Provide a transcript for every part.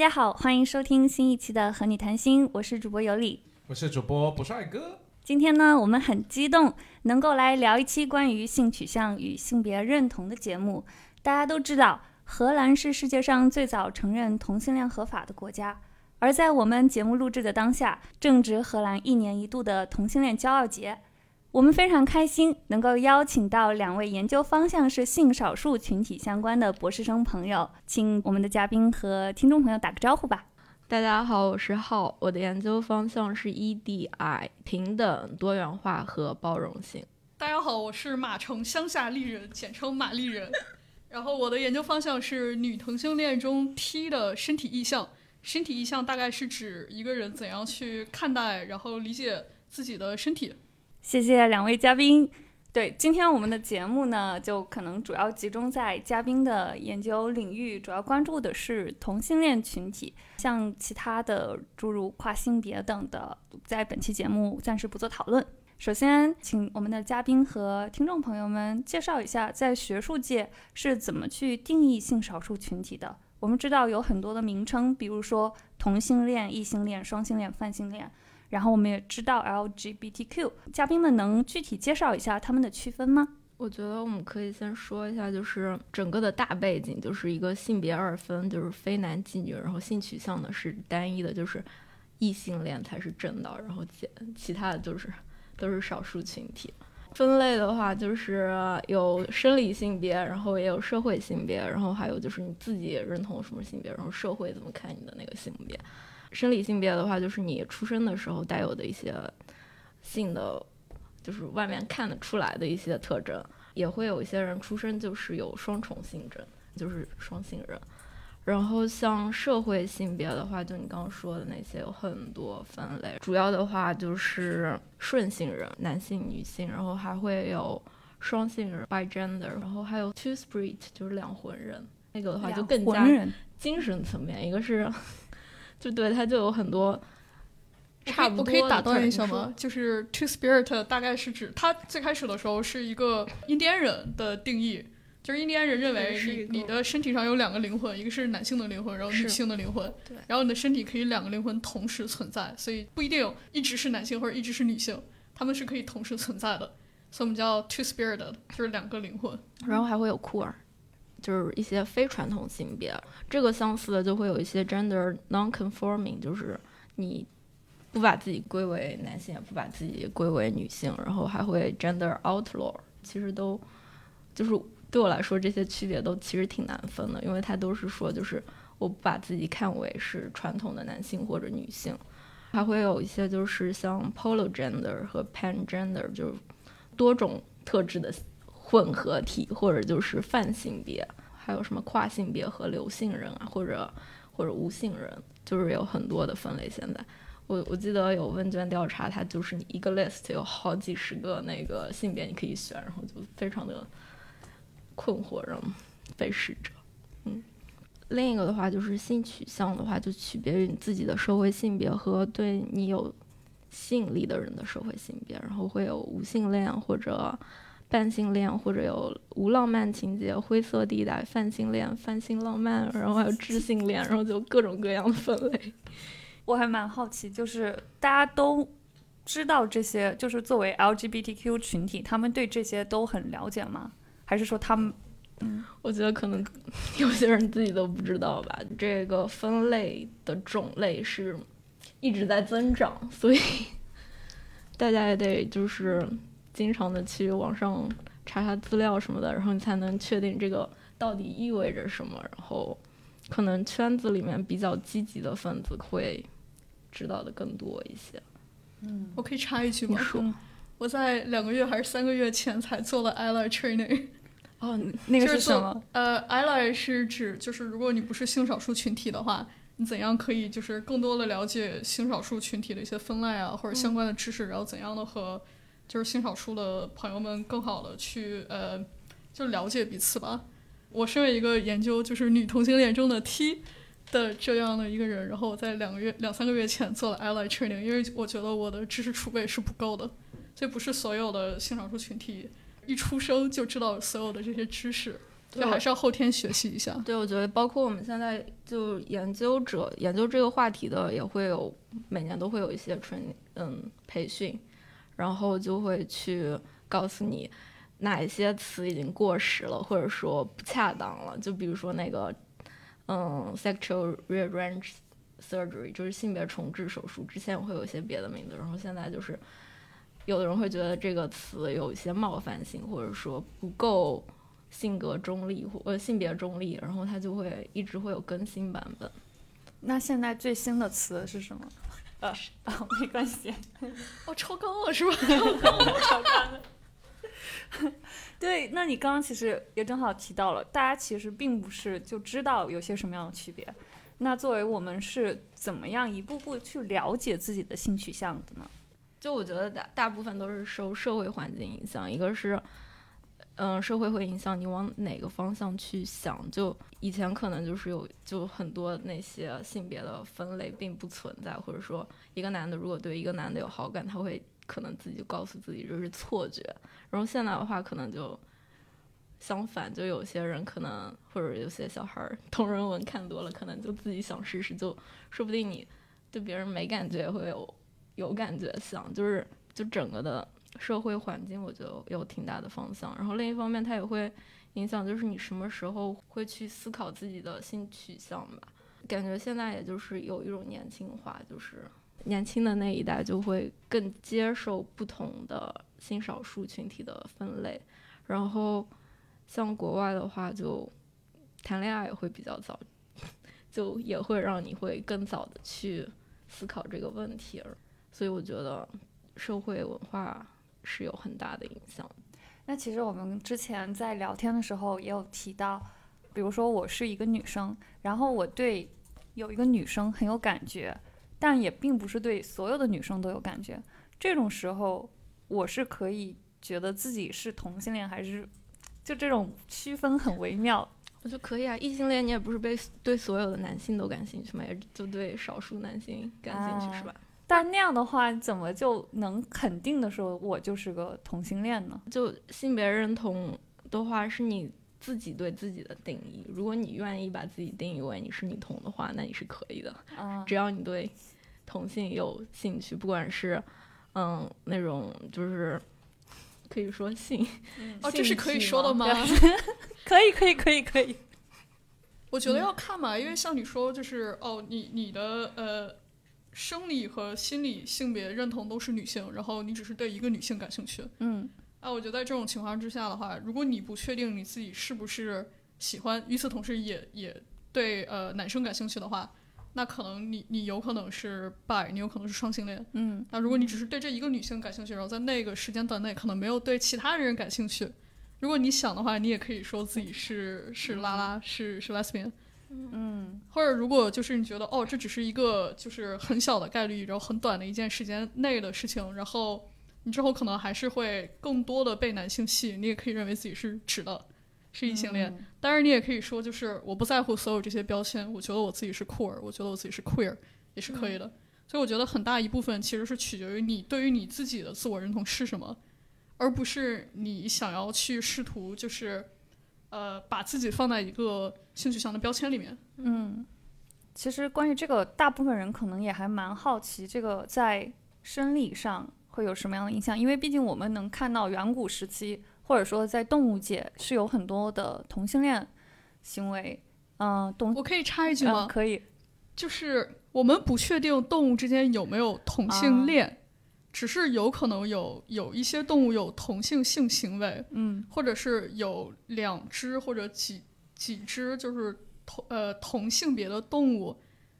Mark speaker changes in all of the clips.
Speaker 1: 大家好，欢迎收听新一期的《和你谈心》，我是主播尤里，
Speaker 2: 我是主播不帅哥。
Speaker 1: 今天呢，我们很激动，能够来聊一期关于性取向与性别认同的节目。大家都知道，荷兰是世界上最早承认同性恋合法的国家，而在我们节目录制的当下，正值荷兰一年一度的同性恋骄傲节。我们非常开心能够邀请到两位研究方向是性少数群体相关的博士生朋友，请我们的嘉宾和听众朋友打个招呼吧。
Speaker 3: 大家好，我是浩，我的研究方向是 EDI 平等、多元化和包容性。
Speaker 4: 大家好，我是马城乡下丽人，简称马丽人。然后我的研究方向是女同性恋中 T 的身体意向。身体意向大概是指一个人怎样去看待，然后理解自己的身体。
Speaker 1: 谢谢两位嘉宾。对，今天我们的节目呢，就可能主要集中在嘉宾的研究领域，主要关注的是同性恋群体，像其他的诸如跨性别等的，在本期节目暂时不做讨论。首先，请我们的嘉宾和听众朋友们介绍一下，在学术界是怎么去定义性少数群体的。我们知道有很多的名称，比如说同性恋、异性恋、双性恋、泛性恋。然后我们也知道 LGBTQ，嘉宾们能具体介绍一下他们的区分吗？
Speaker 3: 我觉得我们可以先说一下，就是整个的大背景，就是一个性别二分，就是非男即女，然后性取向呢是单一的，就是异性恋才是正道，然后其其他的就是 都是少数群体。分类的话，就是有生理性别，然后也有社会性别，然后还有就是你自己认同什么性别，然后社会怎么看你的那个性别。生理性别的话，就是你出生的时候带有的一些性的，就是外面看得出来的一些特征，也会有一些人出生就是有双重性征，就是双性人。然后像社会性别的话，就你刚刚说的那些有很多分类，主要的话就是顺性人，男性、女性，然后还会有双性人 （bi-gender），然后还有 two-spirit，就是两魂人，那个的话就更加精神层面，一个是。就对它就有很多差不多。
Speaker 4: 我可以打断一下吗？就是 two spirit 大概是指它最开始的时候是一个印第安人的定义，就是印第安人认为你你的身体上有两个灵魂，一个是男性的灵魂，然后女性的灵魂，
Speaker 3: 对，
Speaker 4: 然后你的身体可以两个灵魂同时存在，所以不一定一直是男性或者一直是女性，他们是可以同时存在的，所以我们叫 two spirit，就是两个灵魂，
Speaker 3: 然后还会有酷儿。就是一些非传统性别，这个相似的就会有一些 gender non-conforming，就是你不把自己归为男性，也不把自己归为女性，然后还会 gender outlaw，其实都就是对我来说这些区别都其实挺难分的，因为它都是说就是我不把自己看为是传统的男性或者女性，还会有一些就是像 polo gender 和 pan gender，就是多种特质的。混合体或者就是泛性别，还有什么跨性别和流性人啊，或者或者无性人，就是有很多的分类。现在我我记得有问卷调查，它就是你一个 list 有好几十个那个性别你可以选，然后就非常的困惑，让被试者。嗯，另一个的话就是性取向的话，就区别于你自己的社会性别和对你有吸引力的人的社会性别，然后会有无性恋或者。半性恋或者有无浪漫情节、灰色地带、泛性恋、泛性浪漫，然后还有知性恋，然后就各种各样的分类。
Speaker 1: 我还蛮好奇，就是大家都知道这些，就是作为 LGBTQ 群体，他们对这些都很了解吗？还是说他们？
Speaker 3: 嗯，我觉得可能有些人自己都不知道吧。这个分类的种类是一直在增长，所以大家也得就是。经常的去网上查查资料什么的，然后你才能确定这个到底意味着什么。然后，可能圈子里面比较积极的分子会知道的更多一些。
Speaker 4: 嗯，我可以插一句吗？
Speaker 3: 说，
Speaker 4: 我在两个月还是三个月前才做了 ally training。
Speaker 1: 哦，那个是什么？
Speaker 4: 呃，ally 是指就是如果你不是性少数群体的话，你怎样可以就是更多的了解性少数群体的一些分类啊，或者相关的知识，然后怎样的和。就是性少数的朋友们更好的去呃，就了解彼此吧。我身为一个研究就是女同性恋中的 T 的这样的一个人，然后我在两个月两三个月前做了 ally training，因为我觉得我的知识储备是不够的，所以不是所有的性少数群体一出生就知道所有的这些知识。就还是要后天学习一下。
Speaker 3: 对，我觉得包括我们现在就研究者研究这个话题的，也会有每年都会有一些 training，嗯，培训，然后就会去告诉你哪一些词已经过时了，或者说不恰当了。就比如说那个，嗯，sexual rearrange surgery，就是性别重置手术，之前会有一些别的名字，然后现在就是有的人会觉得这个词有一些冒犯性，或者说不够。性格中立或呃性别中立，然后它就会一直会有更新版本。
Speaker 1: 那现在最新的词是什么？呃，啊，没关系。
Speaker 4: 哦，超纲了是吧？
Speaker 1: 超纲了。对，那你刚刚其实也正好提到了，大家其实并不是就知道有些什么样的区别。那作为我们是怎么样一步步去了解自己的性取向的呢？
Speaker 3: 就我觉得大大部分都是受社会环境影响，一个是。嗯，社会会影响你往哪个方向去想。就以前可能就是有，就很多那些性别的分类并不存在，或者说一个男的如果对一个男的有好感，他会可能自己告诉自己这是错觉。然后现在的话，可能就相反，就有些人可能或者有些小孩儿同人文看多了，可能就自己想试试，就说不定你对别人没感觉会有有感觉，想就是就整个的。社会环境我觉得有挺大的方向，然后另一方面它也会影响，就是你什么时候会去思考自己的性取向吧。感觉现在也就是有一种年轻化，就是年轻的那一代就会更接受不同的性少数群体的分类，然后像国外的话，就谈恋爱也会比较早，就也会让你会更早的去思考这个问题，所以我觉得社会文化。是有很大的影响。
Speaker 1: 那其实我们之前在聊天的时候也有提到，比如说我是一个女生，然后我对有一个女生很有感觉，但也并不是对所有的女生都有感觉。这种时候，我是可以觉得自己是同性恋，还是就这种区分很微妙？
Speaker 3: 我觉得可以啊，异性恋你也不是被对所有的男性都感兴趣嘛，也就对少数男性感兴趣是吧？
Speaker 1: 但那样的话，怎么就能肯定的说，我就是个同性恋呢？
Speaker 3: 就性别认同的话，是你自己对自己的定义。如果你愿意把自己定义为你是女同的话，那你是可以的。
Speaker 1: 嗯，
Speaker 3: 只要你对同性有兴趣，不管是嗯那种就是可以说性
Speaker 4: 哦，这是可以说的吗？
Speaker 1: 可以，可以，可以，可以。
Speaker 4: 我觉得要看嘛，因为像你说，就是哦，你你的呃。生理和心理性别认同都是女性，然后你只是对一个女性感兴趣。
Speaker 1: 嗯，
Speaker 4: 啊，我觉得在这种情况之下的话，如果你不确定你自己是不是喜欢，与此同时也也对呃男生感兴趣的话，那可能你你有可能是 bi，你有可能是双性恋。
Speaker 1: 嗯，
Speaker 4: 那如果你只是对这一个女性感兴趣，然后在那个时间段内可能没有对其他人感兴趣，如果你想的话，你也可以说自己是是拉拉，是是 lesbian。
Speaker 1: 嗯，
Speaker 4: 或者如果就是你觉得哦，这只是一个就是很小的概率，然后很短的一件时间内的事情，然后你之后可能还是会更多的被男性吸引，你也可以认为自己是直的，是异性恋。当然，你也可以说就是我不在乎所有这些标签，我觉得我自己是酷儿，我觉得我自己是 queer 也是可以的。所以我觉得很大一部分其实是取决于你对于你自己的自我认同是什么，而不是你想要去试图就是。呃，把自己放在一个性取向的标签里面。
Speaker 1: 嗯，其实关于这个，大部分人可能也还蛮好奇，这个在生理上会有什么样的影响？因为毕竟我们能看到远古时期，或者说在动物界是有很多的同性恋行为。嗯，动
Speaker 4: 我可以插一句吗？
Speaker 1: 可以，
Speaker 4: 就是我们不确定动物之间有没有同性恋。只是有可能有有一些动物有同性性行为，
Speaker 1: 嗯，
Speaker 4: 或者是有两只或者几几只就是同呃同性别的动物，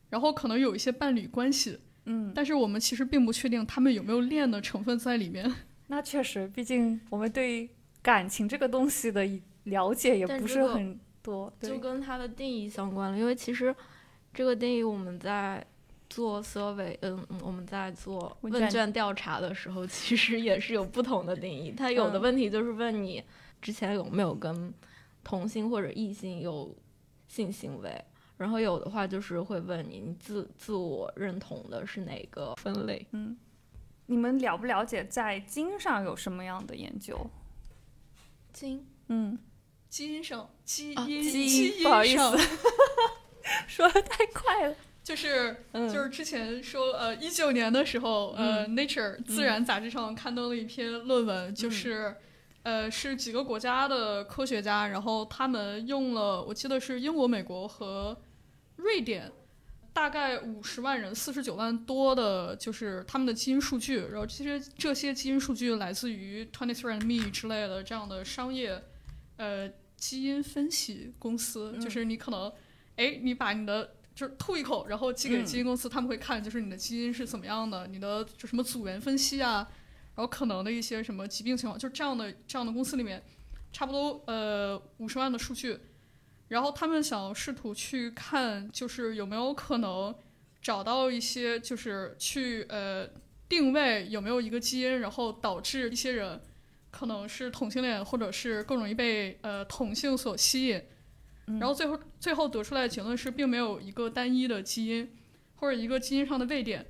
Speaker 4: 然后可能有一些伴侣关系，
Speaker 1: 嗯，
Speaker 4: 但是我们其实并不确定他们有没有恋的成分在里面。
Speaker 1: 那确实，毕竟我们对感情这个东西的了解也不是很多，
Speaker 3: 就跟它的定义相关了。因为其实这个定义我们在。做 survey，嗯嗯，我们在做问卷调查的时候，其实也是有不同的定义。它有的问题就是问你之前有没有跟同性或者异性有性行为，然后有的话就是会问你，你自自我认同的是哪个分类？
Speaker 1: 嗯，你们了不了解在精上有什么样的研究？
Speaker 3: 精，
Speaker 1: 嗯，
Speaker 4: 基因上基
Speaker 3: 啊
Speaker 4: 因
Speaker 1: 基因
Speaker 4: 因
Speaker 1: 不好意思
Speaker 4: 上
Speaker 1: 说的太快了。
Speaker 4: 就是
Speaker 1: 嗯
Speaker 4: 就是之前说呃一九年的时候，呃
Speaker 1: 嗯
Speaker 4: ，Nature 自然杂志上刊登了一篇论文，
Speaker 1: 嗯
Speaker 4: 就是。呃，是几个国家的科学家，然后他们用了，我记得是英国、美国和瑞典，大概五十万人，四十九万多的，就是他们的基因数据。然后其实这些基因数据来自于 Twenty Three and Me 之类的这样的商业，呃，基因分析公司。
Speaker 1: 嗯
Speaker 4: 就是你可能，哎，你把你的就是吐一口，然后寄给
Speaker 1: 嗯
Speaker 4: 基因公司，他们会看就是你的基因是怎么样的，你的就什么组员分析啊，然后可能的一些什么疾病情况，就这样的这样的公司里面，差不多呃五十万的数据，然后他们想试图去看，就是有没有可能找到一些，就是去呃定位有没有一个基因，然后导致一些人可能是同性恋，或者是更容易被呃同性所吸引。然后最后最后得出来的结论是，并没有一个单一的基因或者一个基因上的位点，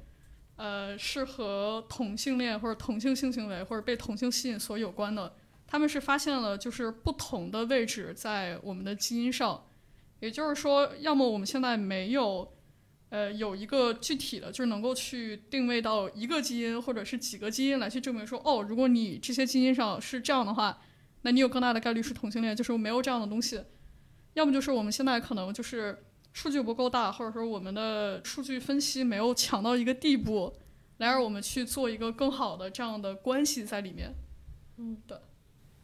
Speaker 4: 呃，是和同性恋或者同性性行为或者被同性吸引所有关的。他们是发现了就是不同的位置在我们的基因上，也就是说，要么我们现在没有，呃，有一个具体的，就是能够去定位到一个基因或者是几个基因来去证明说，哦，如果你这些基因上是这样的话，那你有更大的概率是同性恋，就是没有这样的东西。要么就是我们现在可能就是数据不够大，或者说我们的数据分析没有强到一个地步，来让我们去做一个更好的这样的关系在里面。
Speaker 3: 嗯，
Speaker 4: 对，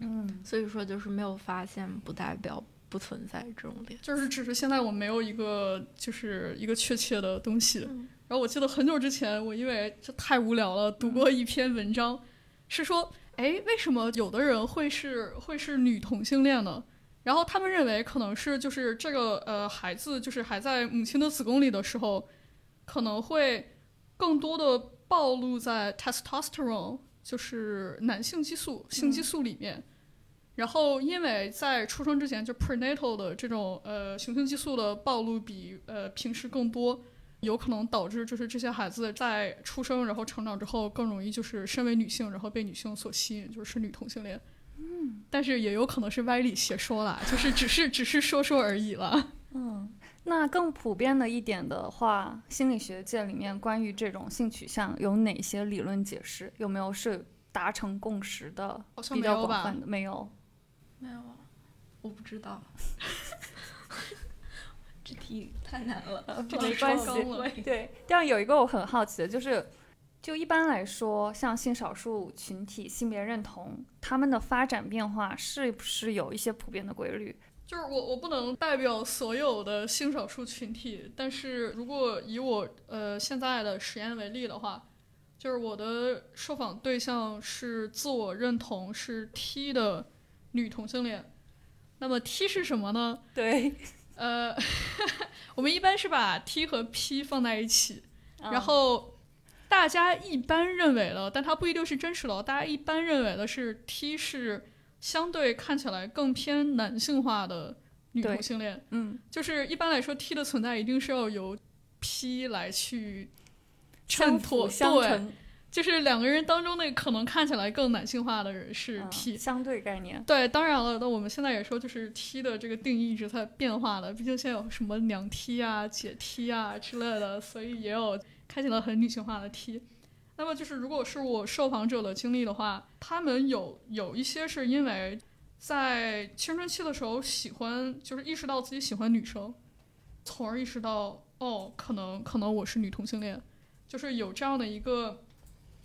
Speaker 1: 嗯
Speaker 3: 所以说就是没有发现，不代表不存在这种点。
Speaker 4: 就是只是现在我没有一个就是一个确切的东西。
Speaker 3: 嗯
Speaker 4: 然后我记得很久之前，我因为这太无聊了，读过一篇文章，是说，哎，为什么有的人会是会是女同性恋呢？然后他们认为可能是就是这个呃孩子就是还在母亲的子宫里的时候，可能会更多的暴露在 testosterone，就是男性激素性激素里面。然后，因为在出生之前就 prenatal 的这种呃雄性激素的暴露比呃平时更多，有可能导致就是这些孩子在出生然后成长之后更容易就是身为女性，然后被女性所吸引，就是是女同性恋。嗯，但是也有可能是歪理邪说啦，就是只是只是说说而已了。
Speaker 1: 嗯，那更普遍的一点的话，心理学界里面关于这种性取向有哪些理论解释？有没有是达成共识的？
Speaker 4: 好像
Speaker 1: 比较
Speaker 4: 没有吧
Speaker 1: 广泛的没有。
Speaker 3: 没有啊，我不知道。这题太难了，
Speaker 4: 这
Speaker 1: 没关系对，但是有一个我很好奇的，就是就一般来说，像性少数群体性别认同，他们的发展变化是不是有一些普遍的规律？
Speaker 4: 就是我我不能代表所有的性少数群体，但是如果以我呃现在的实验为例的话，就是我的受访对象是自我认同是 T 的女同性恋。那么 T 是什么呢？
Speaker 1: 对，
Speaker 4: 呃，我们一般是把 T 和 P 放在一起，
Speaker 1: 嗯
Speaker 4: 然后大家一般认为的，但它不一定是真实的哦。大家一般认为的是 T 是相对看起来更偏男性化的女同性恋，
Speaker 1: 嗯，
Speaker 4: 就是一般来说 T 的存在一定是要由 P 来去衬托，对，就是两个人当中那可能看起来更男性化的人是
Speaker 1: 嗯
Speaker 4: T，、
Speaker 1: 相对概念。
Speaker 4: 对，当然了，那我们现在也说，就是 T 的这个定义一直在变化的，毕竟现在有什么娘 T 啊、姐 T 啊之类的，所以也有看起来很女性化的 T。那么就是，如果是我受访者的经历的话，他们有有一些是因为在青春期的时候喜欢，就是意识到自己喜欢女生，从而意识到哦，可能可能我是女同性恋，就是有这样的一个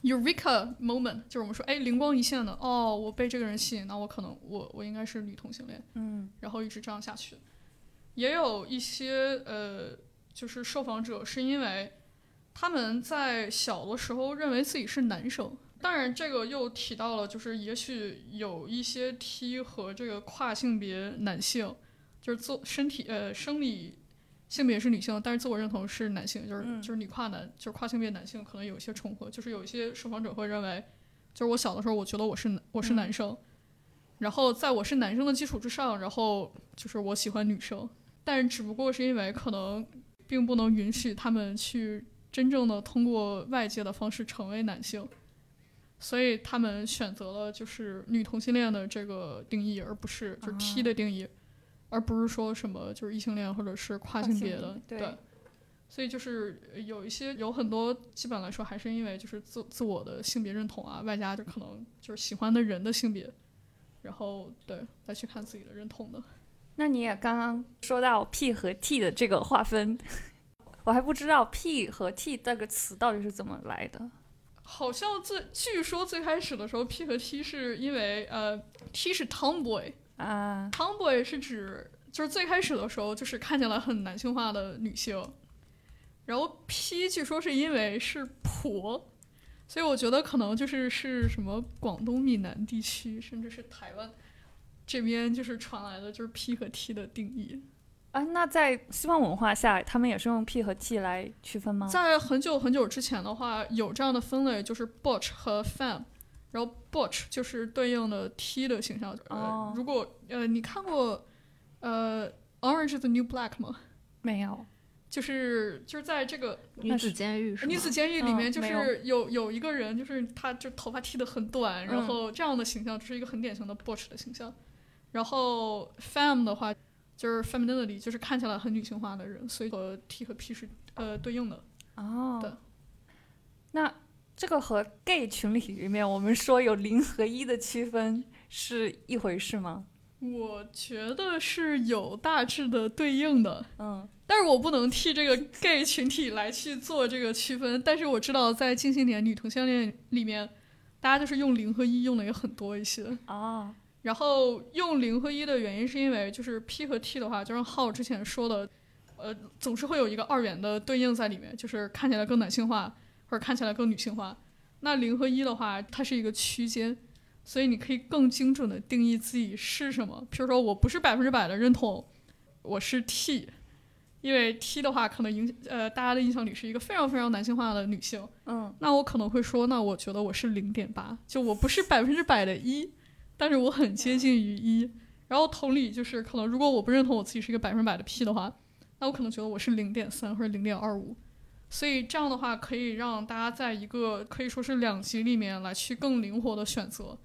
Speaker 4: eureka moment，就是我们说哎灵光一现的哦，我被这个人吸引，那我可能我我应该是女同性恋，
Speaker 1: 嗯
Speaker 4: 然后一直这样下去。也有一些呃，就是受访者是因为他们在小的时候认为自己是男生。当然，这个又提到了，就是也许有一些 T 和这个跨性别男性，就是做身体呃生理性别是女性，但是自我认同是男性，就是、
Speaker 1: 嗯
Speaker 4: 就是女跨男，就是跨性别男性可能有一些重合，就是有一些受访者会认为，就是我小的时候我觉得我是男我是男生，然后在我是男生的基础之上，然后就是我喜欢女生，但是只不过是因为可能并不能允许他们去真正的通过外界的方式成为男性，所以他们选择了就是女同性恋的这个定义，而不是就是 T 的定义，而不是说什么就是异性恋或者是跨性别的。对所以就是有一些有很多，基本来说还是因为就是自自我的性别认同啊，外加就可能就是喜欢的人的性别，然后对再去看自己的认同的。
Speaker 1: 那你也刚刚说到 P 和 T 的这个划分，我还不知道 P 和 T 这个词到底是怎么来的。
Speaker 4: 好像最据说最开始的时候，P 和 T 是因为呃，T 是 tomboy，tomboy
Speaker 1: 啊，
Speaker 4: 是指就是最开始的时候就是看起来很男性化的女性，然后 P 据说是因为是婆，所以我觉得可能就是是什么广东闽南地区，甚至是台湾这边就是传来的就是 P 和 T 的定义。
Speaker 1: 啊，那在西方文化下，他们也是用 P 和 T 来区分吗？
Speaker 4: 在很久很久之前的话，有这样的分类，就是 butch 和 femme，然后 butch 就是对应的 T 的形象。如果呃你看过呃《Orange is the New Black》吗？
Speaker 1: 没有。
Speaker 4: 就是就是在这个
Speaker 3: 女子监狱是？
Speaker 4: 女子监狱里面，就是有有一个人，就是他就头发剃得很短，然
Speaker 1: 嗯
Speaker 4: 后这样的形象就是一个很典型的 butch 的形象。然后 femme 的话，就是 femininity，就是看起来很女性化的人，所以和 T 和 P 是呃对应的。
Speaker 1: 哦，
Speaker 4: 对
Speaker 1: 那这个和 gay 群体里面我们说有零和一的区分是一回事吗？
Speaker 4: 我觉得是有大致的对应的，
Speaker 1: 嗯，
Speaker 4: 但是我不能替这个 gay 群体来去做这个区分。但是我知道在近些年女同性恋里面，大家就是用零和一用的也很多一些。
Speaker 1: 哦，
Speaker 4: 然后用零和一的原因是因为就是 P 和 T 的话，就像浩之前说的，呃，总是会有一个二元的对应在里面，就是看起来更男性化或者看起来更女性化。那零和一的话，它是一个区间，所以你可以更精准的定义自己是什么。譬如说我不是百分之百的认同我是 T，因为 T 的话可能影呃大家的印象里是一个非常非常男性化的女性，
Speaker 1: 嗯，
Speaker 4: 那我可能会说，那我觉得我是零点八，就我不是百分之百的一，但是我很接近于一。然后同理，就是可能如果我不认同我自己是一个百分百的 P 的话，那我可能觉得我是零点三或者零点二五。所以这样的话，可以让大家在一个可以说是两极里面来去更灵活的选择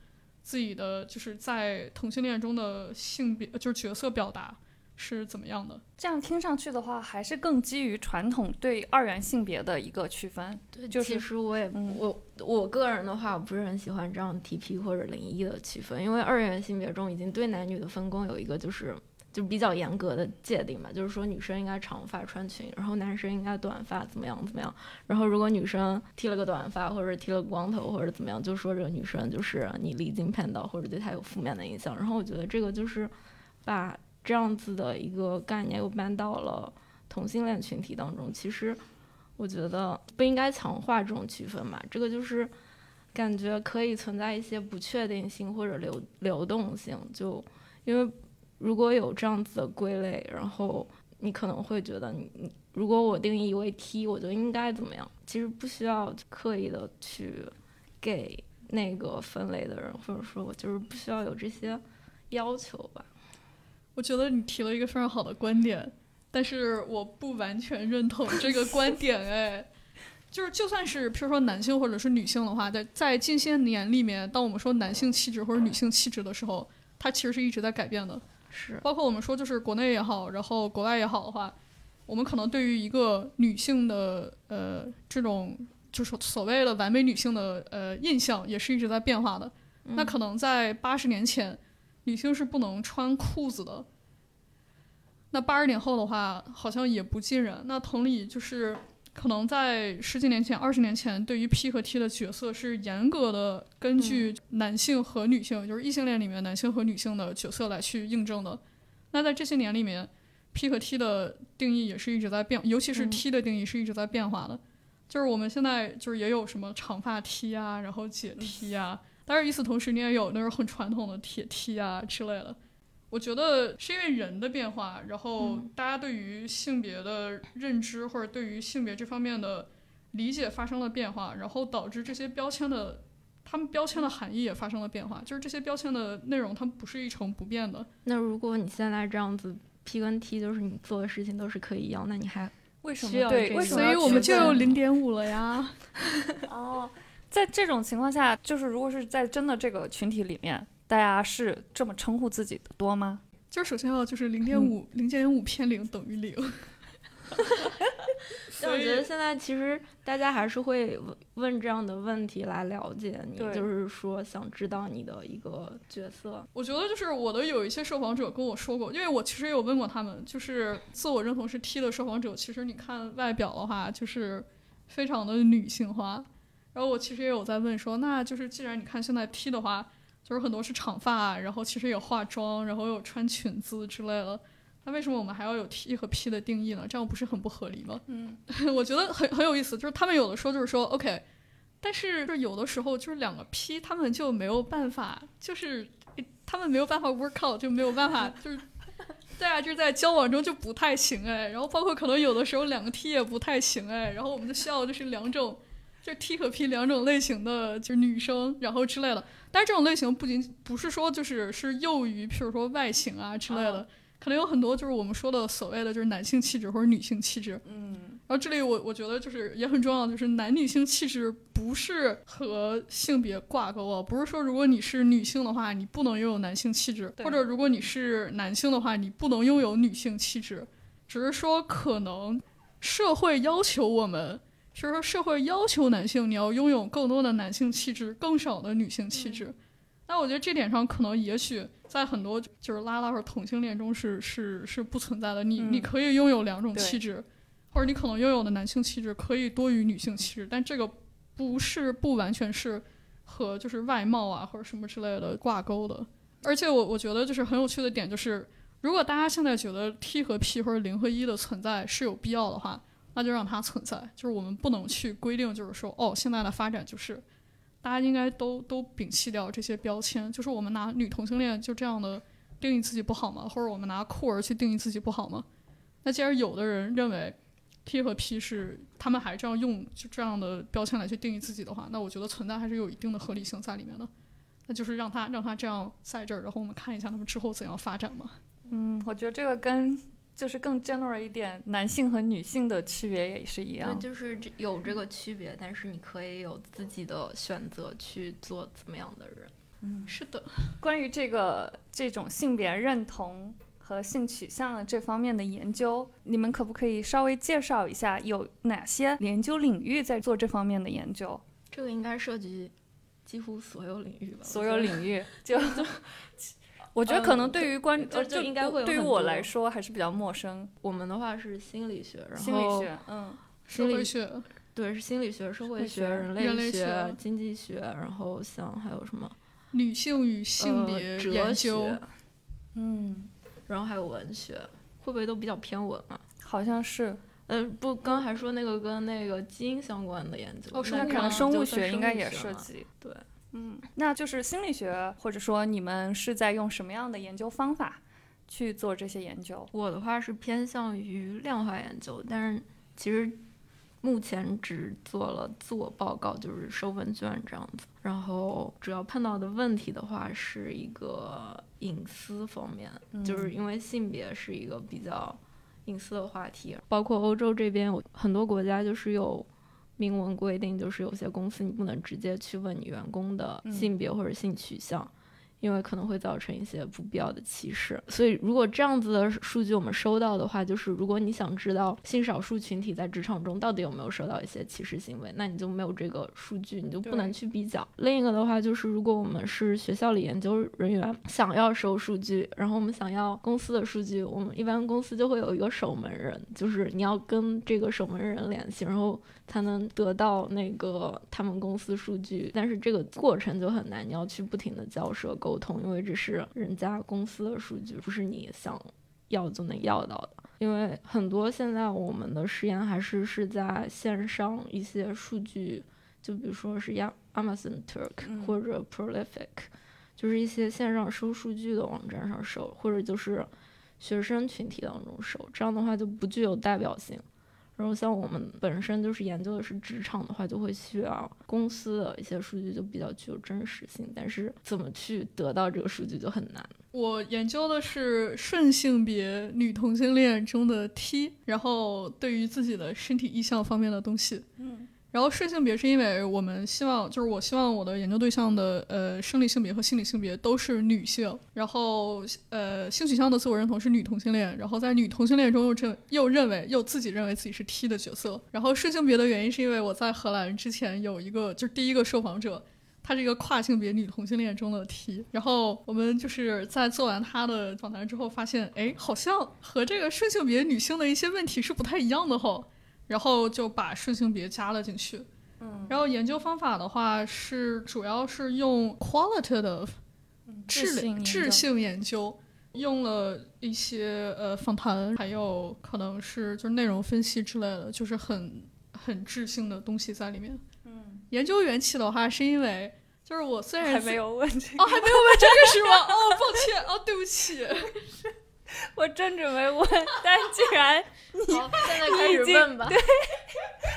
Speaker 4: 自己的，就是在同性恋中的性别，就是角色表达是怎么样的。
Speaker 1: 这样听上去的话，还是更基于传统对二元性别的一个区分。
Speaker 3: 对，
Speaker 1: 就是
Speaker 3: 其实我也、
Speaker 1: 嗯
Speaker 3: 我我个人的话，我不是很喜欢这样 TP 或者零一的区分，因为二元性别中已经对男女的分工有一个就是就比较严格的界定嘛，就是说女生应该长发穿裙，然后男生应该短发，怎么样怎么样。然后如果女生剃了个短发，或者剃了光头，或者怎么样，就说这个女生就是你离经叛道，或者对她有负面的影响。然后我觉得这个就是把这样子的一个概念又搬到了同性恋群体当中，其实。我觉得不应该强化这种区分嘛，这个就是感觉可以存在一些不确定性或者流流动性，就因为如果有这样子的归类，然后你可能会觉得你你如果我定义为 T，我就应该怎么样？其实不需要刻意的去给那个分类的人，或者说我就是不需要有这些要求吧。
Speaker 4: 我觉得你提了一个非常好的观点，但是我不完全认同这个观点。哎，就是就算是譬如说男性或者是女性的话，在在近些年里面，当我们说男性气质或者女性气质的时候，它其实是一直在改变的。
Speaker 3: 是，
Speaker 4: 包括我们说就是国内也好，然后国外也好的话，我们可能对于一个女性的呃这种就是所谓的完美女性的呃印象，也是一直在变化的。那可能在八十年前，女性是不能穿裤子的。那八十年后的话，好像也不尽然。那同理，就是可能在十几年前、二十年前，对于 P 和 T 的角色是严格的根据男性和女性，就是异性恋里面男性和女性的角色来去印证的。那在这些年里面，P 和 T 的定义也是一直在变，尤其是
Speaker 1: 嗯
Speaker 4: T 的定义是一直在变化的。就是我们现在就是也有什么长发 T 啊，然后姐 T 啊，但是与此同时，你也有那种很传统的铁 T 啊之类的。我觉得是因为人的变化，然后
Speaker 1: 嗯
Speaker 4: 大家对于性别的认知或者对于性别这方面的理解发生了变化，然后导致这些标签的，他们标签的含义也发生了变化。就是这些标签的内容，它们不是一成不变的。
Speaker 3: 那如果你现在这样子 P 跟 T 就是你做的事情都是可以一样，那你还
Speaker 1: 为什么对？
Speaker 4: 所以我们就有零点五了呀。
Speaker 1: 哦，在这种情况下，就是如果是在真的这个群体里面，大家是这么称呼自己的多吗？
Speaker 4: 就是首先要就是零点五零点五偏零等于零，
Speaker 3: 但我觉得现在其实大家还是会问问这样的问题来了解你，就是说想知道你的一个角色。
Speaker 4: 我觉得就是我的有一些受访者跟我说过，因为我其实也有问过他们，就是自我认同是 T 的受访者，其实你看外表的话，就是非常的女性化。然后我其实也有在问说，那就是既然你看现在 T 的话，就是很多是长发，然后其实也化妆，然后有穿裙子之类的，那为什么我们还要有 T 和 P 的定义呢？这样不是很不合理吗？
Speaker 1: 嗯，
Speaker 4: 我觉得很很有意思，就是他们有的说就是说 OK，但是就是有的时候就是两个 P 他们就没有办法，就是他们没有办法 work out，就没有办法就是。对啊，就是在交往中就不太行哎，然后包括可能有的时候两个 T 也不太行哎，然后我们就需要就是两种，就 T 和 P 两种类型的就是女生，然后之类的。但是这种类型不仅不是说就是是囿于，譬如说外形啊之类的，可能有很多就是我们说的所谓的就是男性气质或者女性气质。
Speaker 1: 嗯，
Speaker 4: 然后这里我我觉得就是也很重要，就是男女性气质不是和性别挂钩啊，不是说如果你是女性的话，你不能拥有男性气质，或者如果你是男性的话，你不能拥有女性气质，只是说可能社会要求我们，就是说社会要求男性你要拥有更多的男性气质，更少的女性气质。那我觉得这点上可能也许在很多就是拉拉或者同性恋中是是是不存在的，你、
Speaker 1: 嗯
Speaker 4: 你可以拥有两种气质。或者你可能拥有的男性气质可以多于女性气质，但这个不是不完全是和就是外貌啊或者什么之类的挂钩的。而且我我觉得就是很有趣的点就是，如果大家现在觉得 T 和 P 或者零和一的存在是有必要的话，那就让它存在。就是我们不能去规定，就是说哦，现在的发展就是大家应该都都摒弃掉这些标签，就是我们拿女同性恋就这样的定义自己不好吗？或者我们拿酷儿去定义自己不好吗？那既然有的人认为 T 和 P 是他们还这样用就这样的标签来去定义自己的话，那我觉得存在还是有一定的合理性在里面的。那就是让他让他这样在这儿，然后我们看一下他们之后怎样发展嘛。
Speaker 1: 嗯，我觉得这个跟就是更 general 一点，男性和女性的区别也是一
Speaker 3: 对，
Speaker 1: 样。
Speaker 3: 就是这有这个区别，但是你可以有自己的选择去做怎么样的人。
Speaker 1: 嗯，
Speaker 4: 是的，
Speaker 1: 关于这个这种性别认同和性取向的这方面的研究，你们可不可以稍微介绍一下有哪些研究领域在做这方面的研究？
Speaker 3: 这个应该涉及几乎所有领域吧？
Speaker 1: 所有
Speaker 3: 域。
Speaker 1: 领 域就。我觉得可能对于观
Speaker 3: 呃就应该会有
Speaker 1: 对于我来说还是比较陌生。
Speaker 3: 我们的话是心理学，然后
Speaker 1: 心理学，嗯，
Speaker 4: 社
Speaker 3: 心理
Speaker 4: 会学、
Speaker 3: 对是心理学、社会学、人
Speaker 4: 人类
Speaker 3: 学
Speaker 4: 学、
Speaker 3: 经济学，然后像还有什么
Speaker 4: 女性与性
Speaker 3: 呃
Speaker 4: 别
Speaker 3: 哲
Speaker 4: 研究，
Speaker 3: 学，
Speaker 1: 嗯，
Speaker 3: 然后还有文学，会不会都比较偏文啊？
Speaker 1: 好像是。
Speaker 3: 呃，不，刚还说那个跟那个基因相关的研究，
Speaker 4: 哦生物
Speaker 3: 那
Speaker 1: 可能生物学应该也涉及。
Speaker 3: 对，
Speaker 1: 嗯，那就是心理学，或者说你们是在用什么样的研究方法去做这些研究？
Speaker 3: 我的话是偏向于量化研究，但是其实目前只做了自我报告，就是收问卷这样子。然后主要碰到的问题的话，是一个隐私方面，就是因为性别是一个比较隐私的话题，包括欧洲这边有很多国家就是有。明文规定就是有些公司你不能直接去问你员工的性别或者性取向，因为可能会造成一些不必要的歧视。所以，如果这样子的数据我们收到的话，就是如果你想知道性少数群体在职场中到底有没有受到一些歧视行为，那你就没有这个数据，你就不能去比较。另一个的话就是，如果我们是学校里研究人员，想要收数据，然后我们想要公司的数据，我们一般公司就会有一个守门人，就是你要跟这个守门人联系，然后才能得到那个他们公司数据，但是这个过程就很难，你要去不停的交涉沟通，因为这是人家公司的数据，不是你想要就能要到的。因为很多现在我们的实验还是是在线上一些数据，就比如说是亚 Amazon Turk 或者 Prolific，、就是一些线上收数据的网站上收，或者就是学生群体当中收，这样的话就不具有代表性。然后像我们本身就是研究的是职场的话，就会需要公司的一些数据就比较具有真实性，但是怎么去得到这个数据就很难。
Speaker 4: 我研究的是顺性别女同性恋中的 T，然后对于自己的身体意向方面的东西。
Speaker 1: 嗯，
Speaker 4: 然后顺性别是因为我们希望，就是我希望我的研究对象的呃生理性别和心理性别都是女性，然后呃性取向的自我认同是女同性恋，然后在女同性恋中又认又认为又自己认为自己是 T 的角色。然后顺性别的原因是因为我在荷兰之前有一个就是第一个受访者。她是一个跨性别女同性恋中的 T，然后我们就是在做完她的访谈之后，发现，哎，好像和这个顺性别女性的一些问题是不太一样的吼，然后就把顺性别加了进去。
Speaker 1: 嗯，
Speaker 4: 然后研究方法的话是主要是用 qualitative 质
Speaker 1: 性
Speaker 4: 质性研究，用了一些呃访谈，还有可能是就是内容分析之类的，就是很很质性的东西在里面。
Speaker 1: 嗯，
Speaker 4: 研究缘起的话，是因为就是我虽然
Speaker 1: 还没有问这个，
Speaker 4: 哦，还没有问这个是吗？哦，抱歉，哦，对不起。
Speaker 1: 我正准备问，但竟然
Speaker 3: 你，现在开始问吧。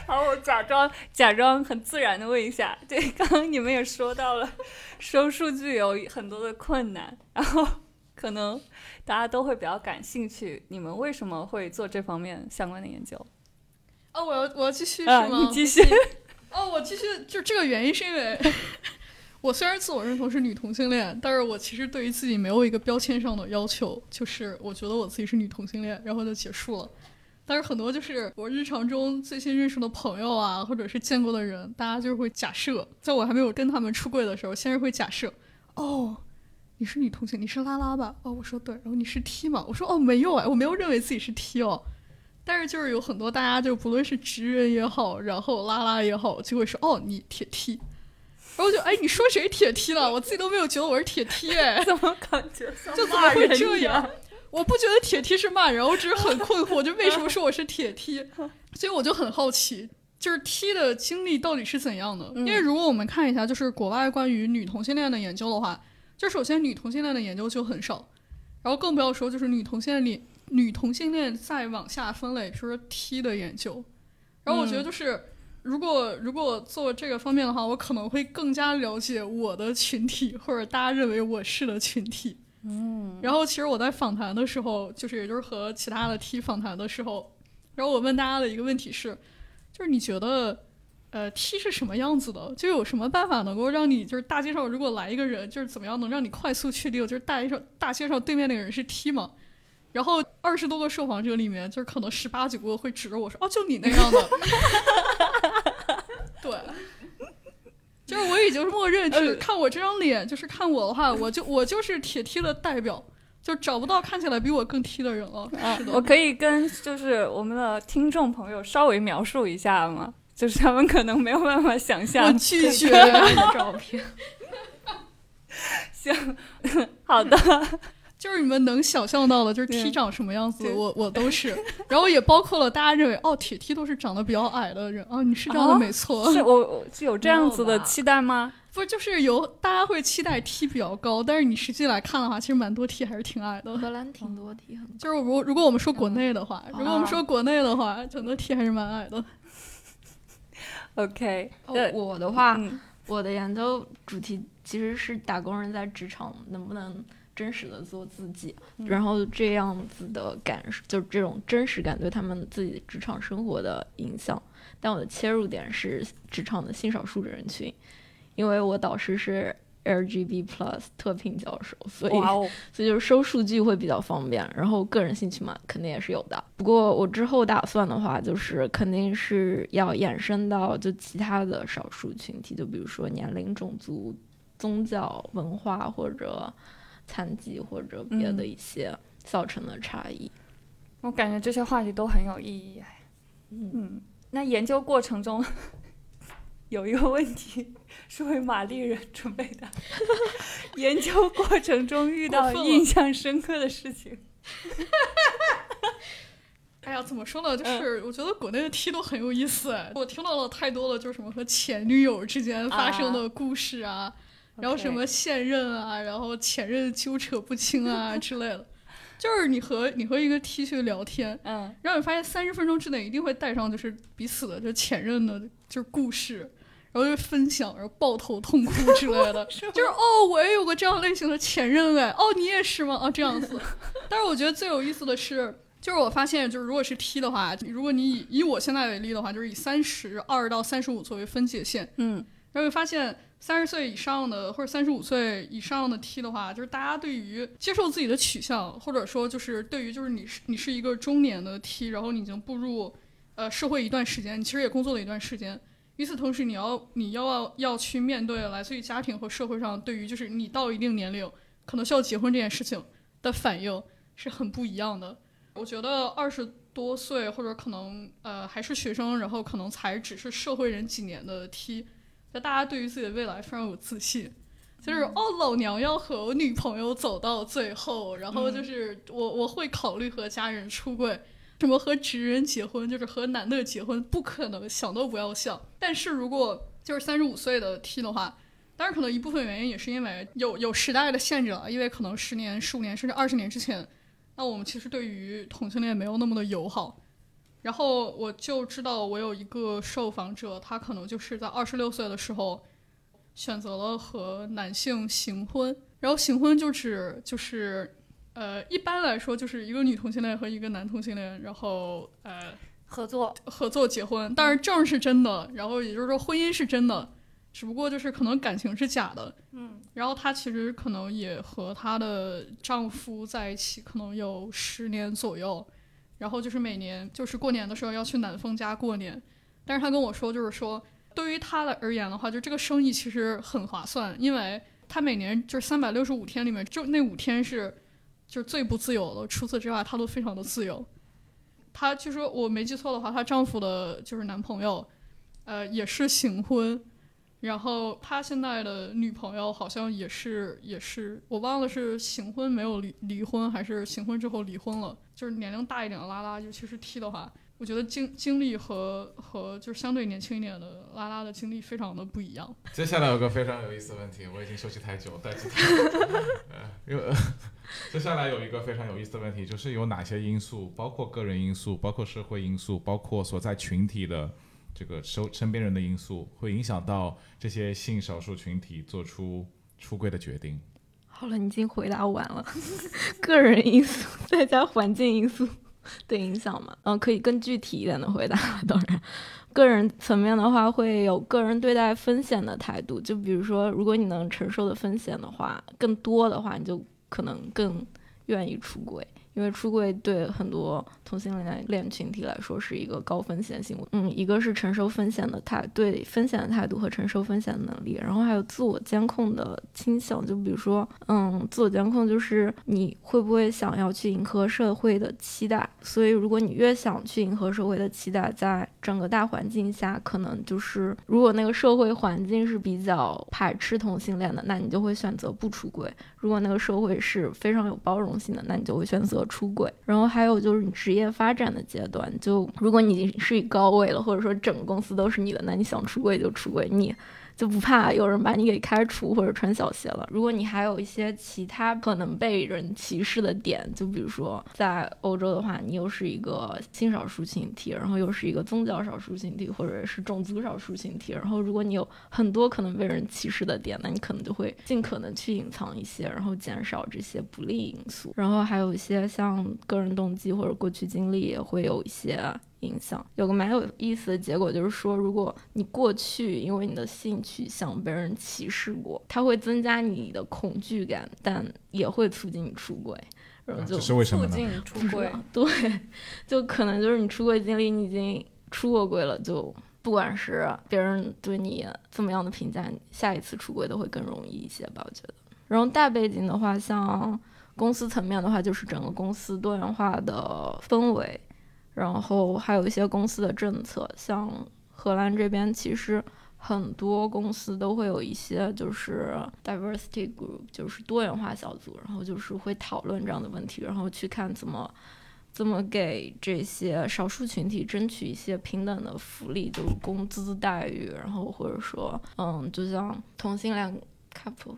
Speaker 1: 好，我假装假装很自然的问一下。对，刚刚你们也说到了，收数据有很多的困难，然后可能大家都会比较感兴趣。你们为什么会做这方面相关的研究？
Speaker 4: 哦，我要我要继续是
Speaker 1: 啊，
Speaker 4: 吗？
Speaker 1: 你继续。
Speaker 4: 哦，我继续，就这个原因是因为 我虽然自我认同是女同性恋，但是我其实对于自己没有一个标签上的要求，就是我觉得我自己是女同性恋，然后就结束了。但是很多就是我日常中最新认识的朋友啊，或者是见过的人，大家就会假设，在我还没有跟他们出柜的时候，先是会假设，哦，你是女同性，你是拉拉吧？哦，我说对，然后你是 T 吗？我说哦，没有哎，我没有认为自己是 T 哦。但是就是有很多大家就不论是直人也好，然后拉拉也好，就会说哦你铁 T，然后就哎你说谁铁梯了？我自己都没有觉得我是铁梯 哎，
Speaker 1: 怎么感觉
Speaker 4: 就怎么会这
Speaker 1: 一样？
Speaker 4: 我不觉得铁梯是骂人，我只是很困惑，就为什么说我是铁梯 所以我就很好奇，就是 T 的经历到底是怎样的？因为如果我们看一下，就是国外关于女同性恋的研究的话，就首先女同性恋的研究就很少，然后更不要说就是女同性恋里女同性恋再往下分类，比如说 T 的研究。然后我觉得就是。如果如果做这个方面的话，我可能会更加了解我的群体，或者大家认为我是的群体。
Speaker 1: 嗯，
Speaker 4: 然后其实我在访谈的时候，就是也就是和其他的 T 访谈的时候，然后我问大家的一个问题是，就是你觉得，呃，T 是什么样子的？就有什么办法能够让你就是大街上如果来一个人，就是怎么样能让你快速确定，就是大街上大街上对面那个人是 T 吗？然后二十多个受访者里面，就是可能十八九个会指着我说：“哦，就你那样的。”对，就是我已经默认，就是看我这张脸，就是看我的话，我就我就是铁 T 的代表，就找不到看起来比我更 T 的人了。是的，
Speaker 1: 我可以跟就是我们的听众朋友稍微描述一下吗？就是他们可能没有办法想
Speaker 4: 我
Speaker 1: 象。
Speaker 4: 拒绝。
Speaker 3: 你的照片，
Speaker 1: 行，好的，
Speaker 4: 就是你们能想象到的，就是
Speaker 1: 对
Speaker 4: T 长什么样子，我我都是，然后也包括了大家认为哦，铁 T 都是长得比较矮的人啊，你是这样的，
Speaker 1: 哦
Speaker 4: 没错。
Speaker 1: 是我我是有这样子的期待吗？
Speaker 4: 不是就是有大家会期待 T 比较高，但是你实际来看的话，其实蛮多 T 还是挺矮的。
Speaker 3: 荷兰挺多 T，很高。
Speaker 4: 就是如如果我们说国内的话，
Speaker 3: 嗯
Speaker 4: 如果我们说国内的话，很多 T 还是蛮矮的。
Speaker 1: OK，
Speaker 3: 哦
Speaker 1: 呃，
Speaker 3: 我的话，
Speaker 1: 嗯
Speaker 3: 我的研究主题其实是打工人在职场能不能真实的做自己，
Speaker 1: 嗯
Speaker 3: 然后这样子的感受，就是这种真实感对他们自己职场生活的影响。但我的切入点是职场的性少数人群，因为我导师是 LGB Plus 特聘教授，所以
Speaker 1: 哦，
Speaker 3: 所以就是收数据会比较方便，然后个人兴趣嘛，肯定也是有的。不过我之后打算的话，就是肯定是要延伸到就其他的少数群体，就比如说年龄、种族、宗教、文化或者残疾或者别的
Speaker 1: 嗯
Speaker 3: 一些造成的差异。
Speaker 1: 我感觉这些话题都很有意义哎。
Speaker 3: 嗯，
Speaker 1: 嗯，那研究过程中有一个问题是为玛丽人准备的，研究过程中遇到印象深刻的事情。
Speaker 4: 哎呀，怎么说呢？就是我觉得国内的 T 都很有意思哎，我听到了太多了，就是什么和前女友之间发生的故事啊，然后什么现任啊，然后前任纠扯不清啊 之类的。就是你和你和一个 T 去聊天，
Speaker 1: 嗯
Speaker 4: 然后你发现三十分钟之内一定会带上就是彼此的就前任的就是故事，然后就分享，然后抱头痛哭之类的，就是哦，我也有个这样类型的前任哎，哦，你也是吗？啊，这样子。但是我觉得最有意思的是，就是我发现，就是如果是 T 的话，如果你以以我现在为例的话，就是以三十二到三十五作为分界线，
Speaker 1: 嗯
Speaker 4: 然后会发现三十岁以上的或者三十五岁以上的 T 的话，就是大家对于接受自己的取向，或者说就是对于就是你是你是一个中年的 T，然后你已经步入呃社会一段时间，你其实也工作了一段时间。与此同时，你要你要要去面对来自于家庭和社会上对于就是你到一定年龄可能需要结婚这件事情的反应是很不一样的。我觉得二十多岁或者可能呃还是学生，然后可能才只是社会人几年的 T，就大家对于自己的未来非常有自信，就是、哦，老娘要和我女朋友走到最后，然后就是我我会考虑和家人出柜，什么和直人结婚，就是和男的结婚，不可能，想都不要想。但是如果就是三十五岁的 T 的话，当然可能一部分原因也是因为有有时代的限制了，因为可能十年、十五年甚至二十年之前，那我们其实对于同性恋没有那么的友好。然后我就知道，我有一个受访者，他可能就是在二十六岁的时候选择了和男性行婚，然后行婚就指就是呃，一般来说就是一个女同性恋和一个男同性恋，然后呃
Speaker 1: 合作，
Speaker 4: 合作结婚，但是证是真的，然后也就是说婚姻是真的，只不过就是可能感情是假的。
Speaker 1: 嗯
Speaker 4: 然后她其实可能也和她的丈夫在一起，可能有十年左右。然后就是每年就是过年的时候要去男方家过年，但是她跟我说，就是说对于她的而言的话，就这个生意其实很划算，因为她每年就是三百六十五天里面，就那五天是就是最不自由的，除此之外她都非常的自由。她就说我没记错的话，她丈夫的就是男朋友，呃，也是行婚，然后他现在的女朋友好像也是也是，我忘了是行婚没有离离婚，还是行婚之后离婚了。就是年龄大一点的拉拉，尤其是 T 的话，我觉得经经历和和就是相对年轻一点的拉拉的经历非常的不一样。
Speaker 2: 接下来有个非常有意思的问题，我已经休息太久，但是 呃，因为接下来有一个非常有意思的问题，就是有哪些因素，包括个人因素，包括社会因素，包括所在群体的这个身身边人的因素，会影响到这些性少数群体做出出柜的决定。
Speaker 3: 好了，你已经回答完了，个人因素再加环境因素的影响嘛？嗯，可以更具体一点的回答。当然，个人层面的话，会有个人对待风险的态度。就比如说，如果你能承受的风险的话更多的话，你就可能更愿意出轨。因为出柜对很多同性恋恋群体来说是一个高风险行为。嗯，一个是承受风险的态，对风险的态度和承受风险的能力，然后还有自我监控的倾向。就比如说，嗯，自我监控就是你会不会想要去迎合社会的期待。所以，如果你越想去迎合社会的期待，在整个大环境下，可能就是如果那个社会环境是比较排斥同性恋的，那你就会选择不出轨。如果那个社会是非常有包容性的，那你就会选择出轨。然后还有就是你职业发展的阶段，就如果你已经是以高位了，或者说整个公司都是你的，那你想出轨就出轨，你就不怕有人把你给开除或者穿小鞋了。如果你还有一些其他可能被人歧视的点，就比如说在欧洲的话，你又是一个性少数群体，然后又是一个宗教少数群体，或者是种族少数群体，然后如果你有很多可能被人歧视的点，那你可能就会尽可能去隐藏一些，然后减少这些不利因素。然后还有一些像个人动机或者过去经历也会有一些影响。有个蛮有意思的结果就是说，如果你过去因为你的性取向被人歧视过，它会增加你的恐惧感，但也会促进你出轨。然后就
Speaker 2: 这是为什么？
Speaker 1: 促进出轨，
Speaker 3: 对，就可能就是你出轨经历，你已经出过轨了，就不管是别人对你怎么样的评价，你下一次出轨都会更容易一些吧，我觉得。然后大背景的话，像公司层面的话，就是整个公司多元化的氛围，然后还有一些公司的政策，像荷兰这边其实。很多公司都会有一些就是 diversity group，就是多元化小组，然后就是会讨论这样的问题，然后去看怎么怎么给这些少数群体争取一些平等的福利，就是工资待遇，然后或者说，嗯，就像同性恋 couple，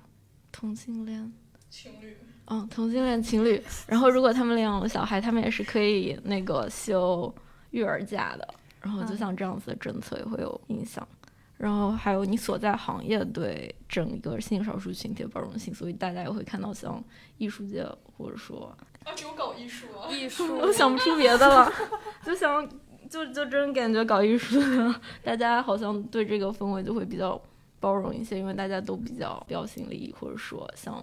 Speaker 3: 同性恋
Speaker 4: 情侣，
Speaker 3: 嗯，同性恋情侣，然后如果他们领养了小孩，他们也是可以那个休育儿假的，然后就像这样子的政策也会有影响。然后还有你所在行业对整个性少数群体的包容性，所以大家也会看到像艺术界或者说
Speaker 4: 啊，只有搞艺术啊。
Speaker 1: 艺术，
Speaker 3: 我想不出别的了，就想就就真感觉搞艺术的，大家好像对这个氛围就会比较包容一些，因为大家都比较标新立异，或者说想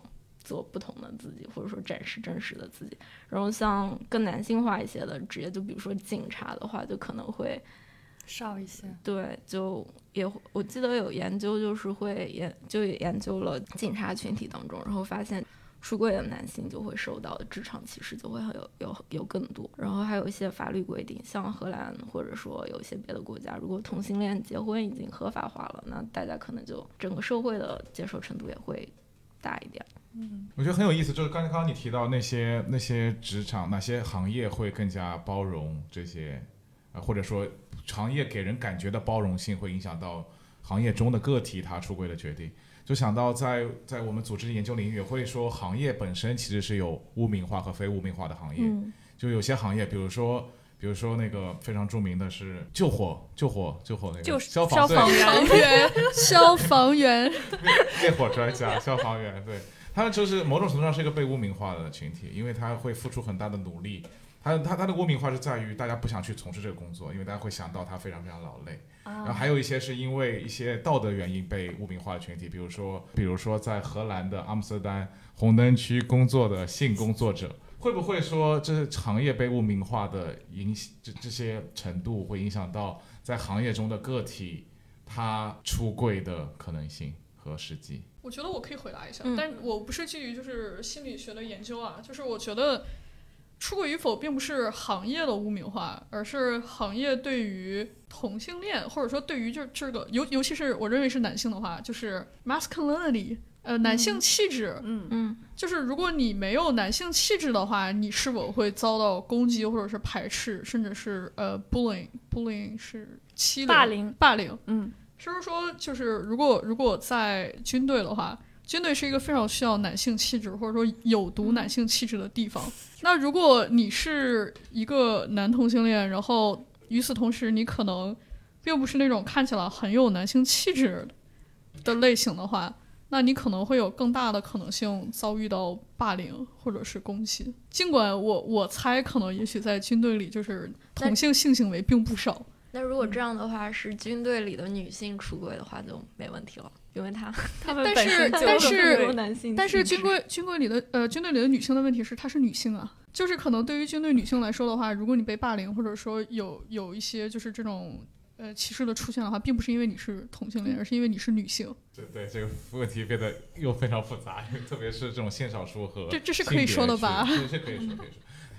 Speaker 3: 做不同的自己，或者说展示真实的自己。然后像更男性化一些的职业，就比如说警察的话，就可能会
Speaker 1: 少一些。
Speaker 3: 对，就也会我记得有研究，就是会研就也研究了警察群体当中，然后发现出柜的男性就会受到的职场歧视就会有有有更多。然后还有一些法律规定，像荷兰或者说有一些别的国家，如果同性恋结婚已经合法化了，那大家可能就整个社会的接受程度也会大一点。
Speaker 2: 嗯我觉得很有意思，就是刚才刚刚你提到那些那些职场哪些行业会更加包容这些，呃，或者说行业给人感觉的包容性会影响到行业中的个体他出柜的决定。就想到在在我们组织研究领域也会说，行业本身其实是有污名化和非污名化的行业。
Speaker 3: 嗯
Speaker 2: 就有些行业，比如说比如说那个非常著名的是救火救火救火那个
Speaker 1: 就是
Speaker 2: 消防
Speaker 1: 消防
Speaker 2: 对
Speaker 4: 消防员，消防员，
Speaker 2: 灭火专家、消防员，对。他们就是某种程度上是一个被污名化的群体，因为他会付出很大的努力。他他他的污名化是在于大家不想去从事这个工作，因为大家会想到他非常非常劳累。然后
Speaker 1: 啊，
Speaker 2: 还有一些是因为一些道德原因被污名化的群体，比如说比如说在荷兰的阿姆斯特丹红灯区工作的性工作者，会不会说这行业被污名化的影这这些程度会影响到在行业中的个体他出柜的可能性和时机？
Speaker 4: 我觉得我可以回答一下，
Speaker 3: 嗯
Speaker 4: 但我不是基于就是心理学的研究啊，就是我觉得出轨与否并不是行业的污名化，而是行业对于同性恋或者说对于就这个尤尤其是我认为是男性的话，就是 masculinity，呃，男性气质，
Speaker 1: 嗯。
Speaker 3: 嗯。
Speaker 4: 就是如果你没有男性气质的话，你是否会遭到攻击或者是排斥，甚至是呃 bullying，bullying 是欺凌？
Speaker 1: 霸凌，
Speaker 4: 霸凌。
Speaker 1: 嗯。
Speaker 4: 是不是说，就是如果如果在军队的话，军队是一个非常需要男性气质或者说有毒男性气质的地方。那如果你是一个男同性恋，然后与此同时你可能并不是那种看起来很有男性气质的类型的话，那你可能会有更大的可能性遭遇到霸凌或者是攻击。尽管我我猜，可能也许在军队里，就是同性性行为并不少。
Speaker 3: 那如果这样的话，是军队里的女性出轨的话就没问题了，因为她
Speaker 1: 他们
Speaker 4: 但是
Speaker 1: 本身就
Speaker 4: 但是
Speaker 3: 男性，
Speaker 4: 但是军规军规里的呃军队里的女性的问题是，她是女性啊，就是可能对于军队女性来说的话，如果你被霸凌或者说有有一些就是这种呃歧视的出现的话，并不是因为你是同性恋，而是因为你是女性。
Speaker 2: 对对，这个问题变得又非常复杂，特别是这种性少数和
Speaker 4: 这这是可以说的吧
Speaker 2: 性别是是可以说 可以说，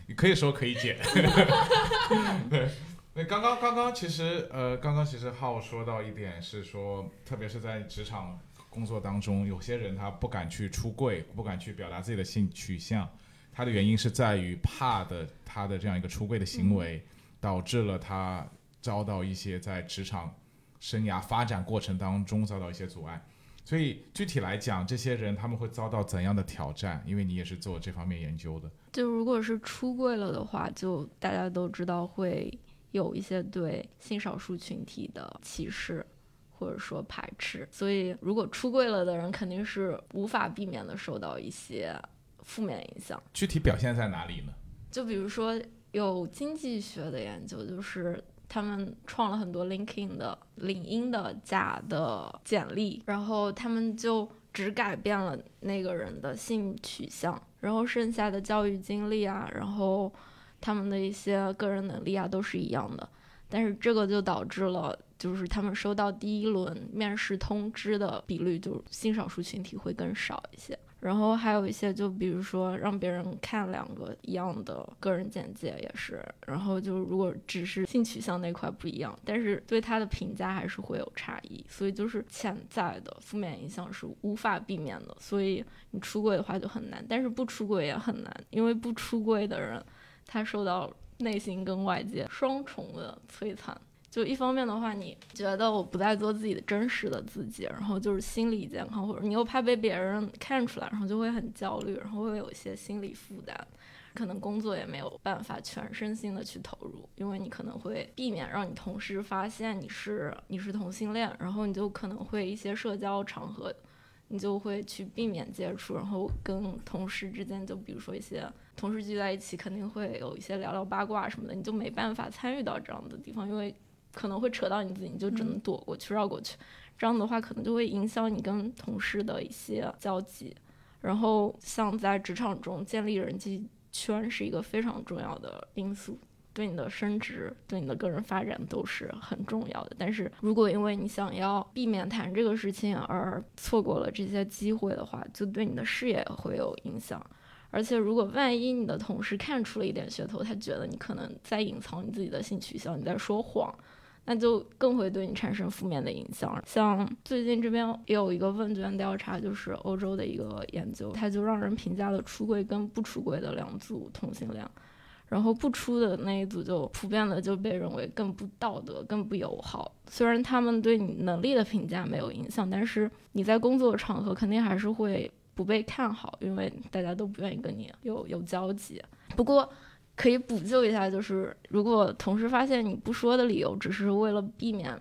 Speaker 2: 你可以说可以减。对，那刚刚刚刚其实呃，刚刚其实浩说到一点是说，特别是在职场工作当中，有些人他不敢去出柜，不敢去表达自己的性取向，他的原因是在于怕的他的这样一个出柜的行为，导致了他遭到一些在职场生涯发展过程当中遭到一些阻碍。所以具体来讲，这些人他们会遭到怎样的挑战？因为你也是做这方面研究的。
Speaker 3: 就如果是出柜了的话，就大家都知道会有一些对性少数群体的歧视，或者说排斥。所以，如果出柜了的人，肯定是无法避免的受到一些负面影响。
Speaker 2: 具体表现在哪里呢？
Speaker 3: 就比如说有经济学的研究，就是他们创了很多 LinkedIn 的领英的假的简历，然后他们就只改变了那个人的性取向，然后剩下的教育经历啊，然后他们的一些个人能力啊都是一样的，但是这个就导致了。就是他们收到第一轮面试通知的比率，就性少数群体会更少一些。然后还有一些，就比如说让别人看两个一样的个人简介也是，然后就如果只是性取向那块不一样，但是对他的评价还是会有差异，所以就是潜在的负面影响是无法避免的。所以你出柜的话就很难，但是不出柜也很难，因为不出柜的人他受到内心跟外界双重的摧残。就一方面的话，你觉得我不再做自己的真实的自己，然后就是心理健康，或者你又怕被别人看出来，然后就会很焦虑，然后会有一些心理负担，可能工作也没有办法全身心的去投入，因为你可能会避免让你同事发现你是你是同性恋，然后你就可能会一些社交场合你就会去避免接触，然后跟同事之间，就比如说一些同事聚在一起，肯定会有一些聊聊八卦什么的，你就没办法参与到这样的地方，因为可能会扯到你自己，你就只能躲过去、绕过去。这样的话，可能就会影响你跟同事的一些交集。然后，像在职场中建立人际圈是一个非常重要的因素。对你的升职、对你的个人发展都是很重要的。但是如果因为你想要避免谈这个事情而错过了这些机会的话，就对你的事业会有影响。而且如果万一你的同事看出了一点噱头，他觉得你可能在隐藏你自己的性取向，你在说谎，那就更会对你产生负面的影响。像最近这边也有一个问卷调查，就是欧洲的一个研究，他就让人评价了出柜跟不出柜的两组同性恋。然后不出的那一组就普遍的就被认为更不道德、更不友好。虽然他们对你能力的评价没有影响，但是你在工作场合肯定还是会不被看好，因为大家都不愿意跟你有有交集。不过可以补救一下，就是如果同事发现你不说的理由只是为了避免。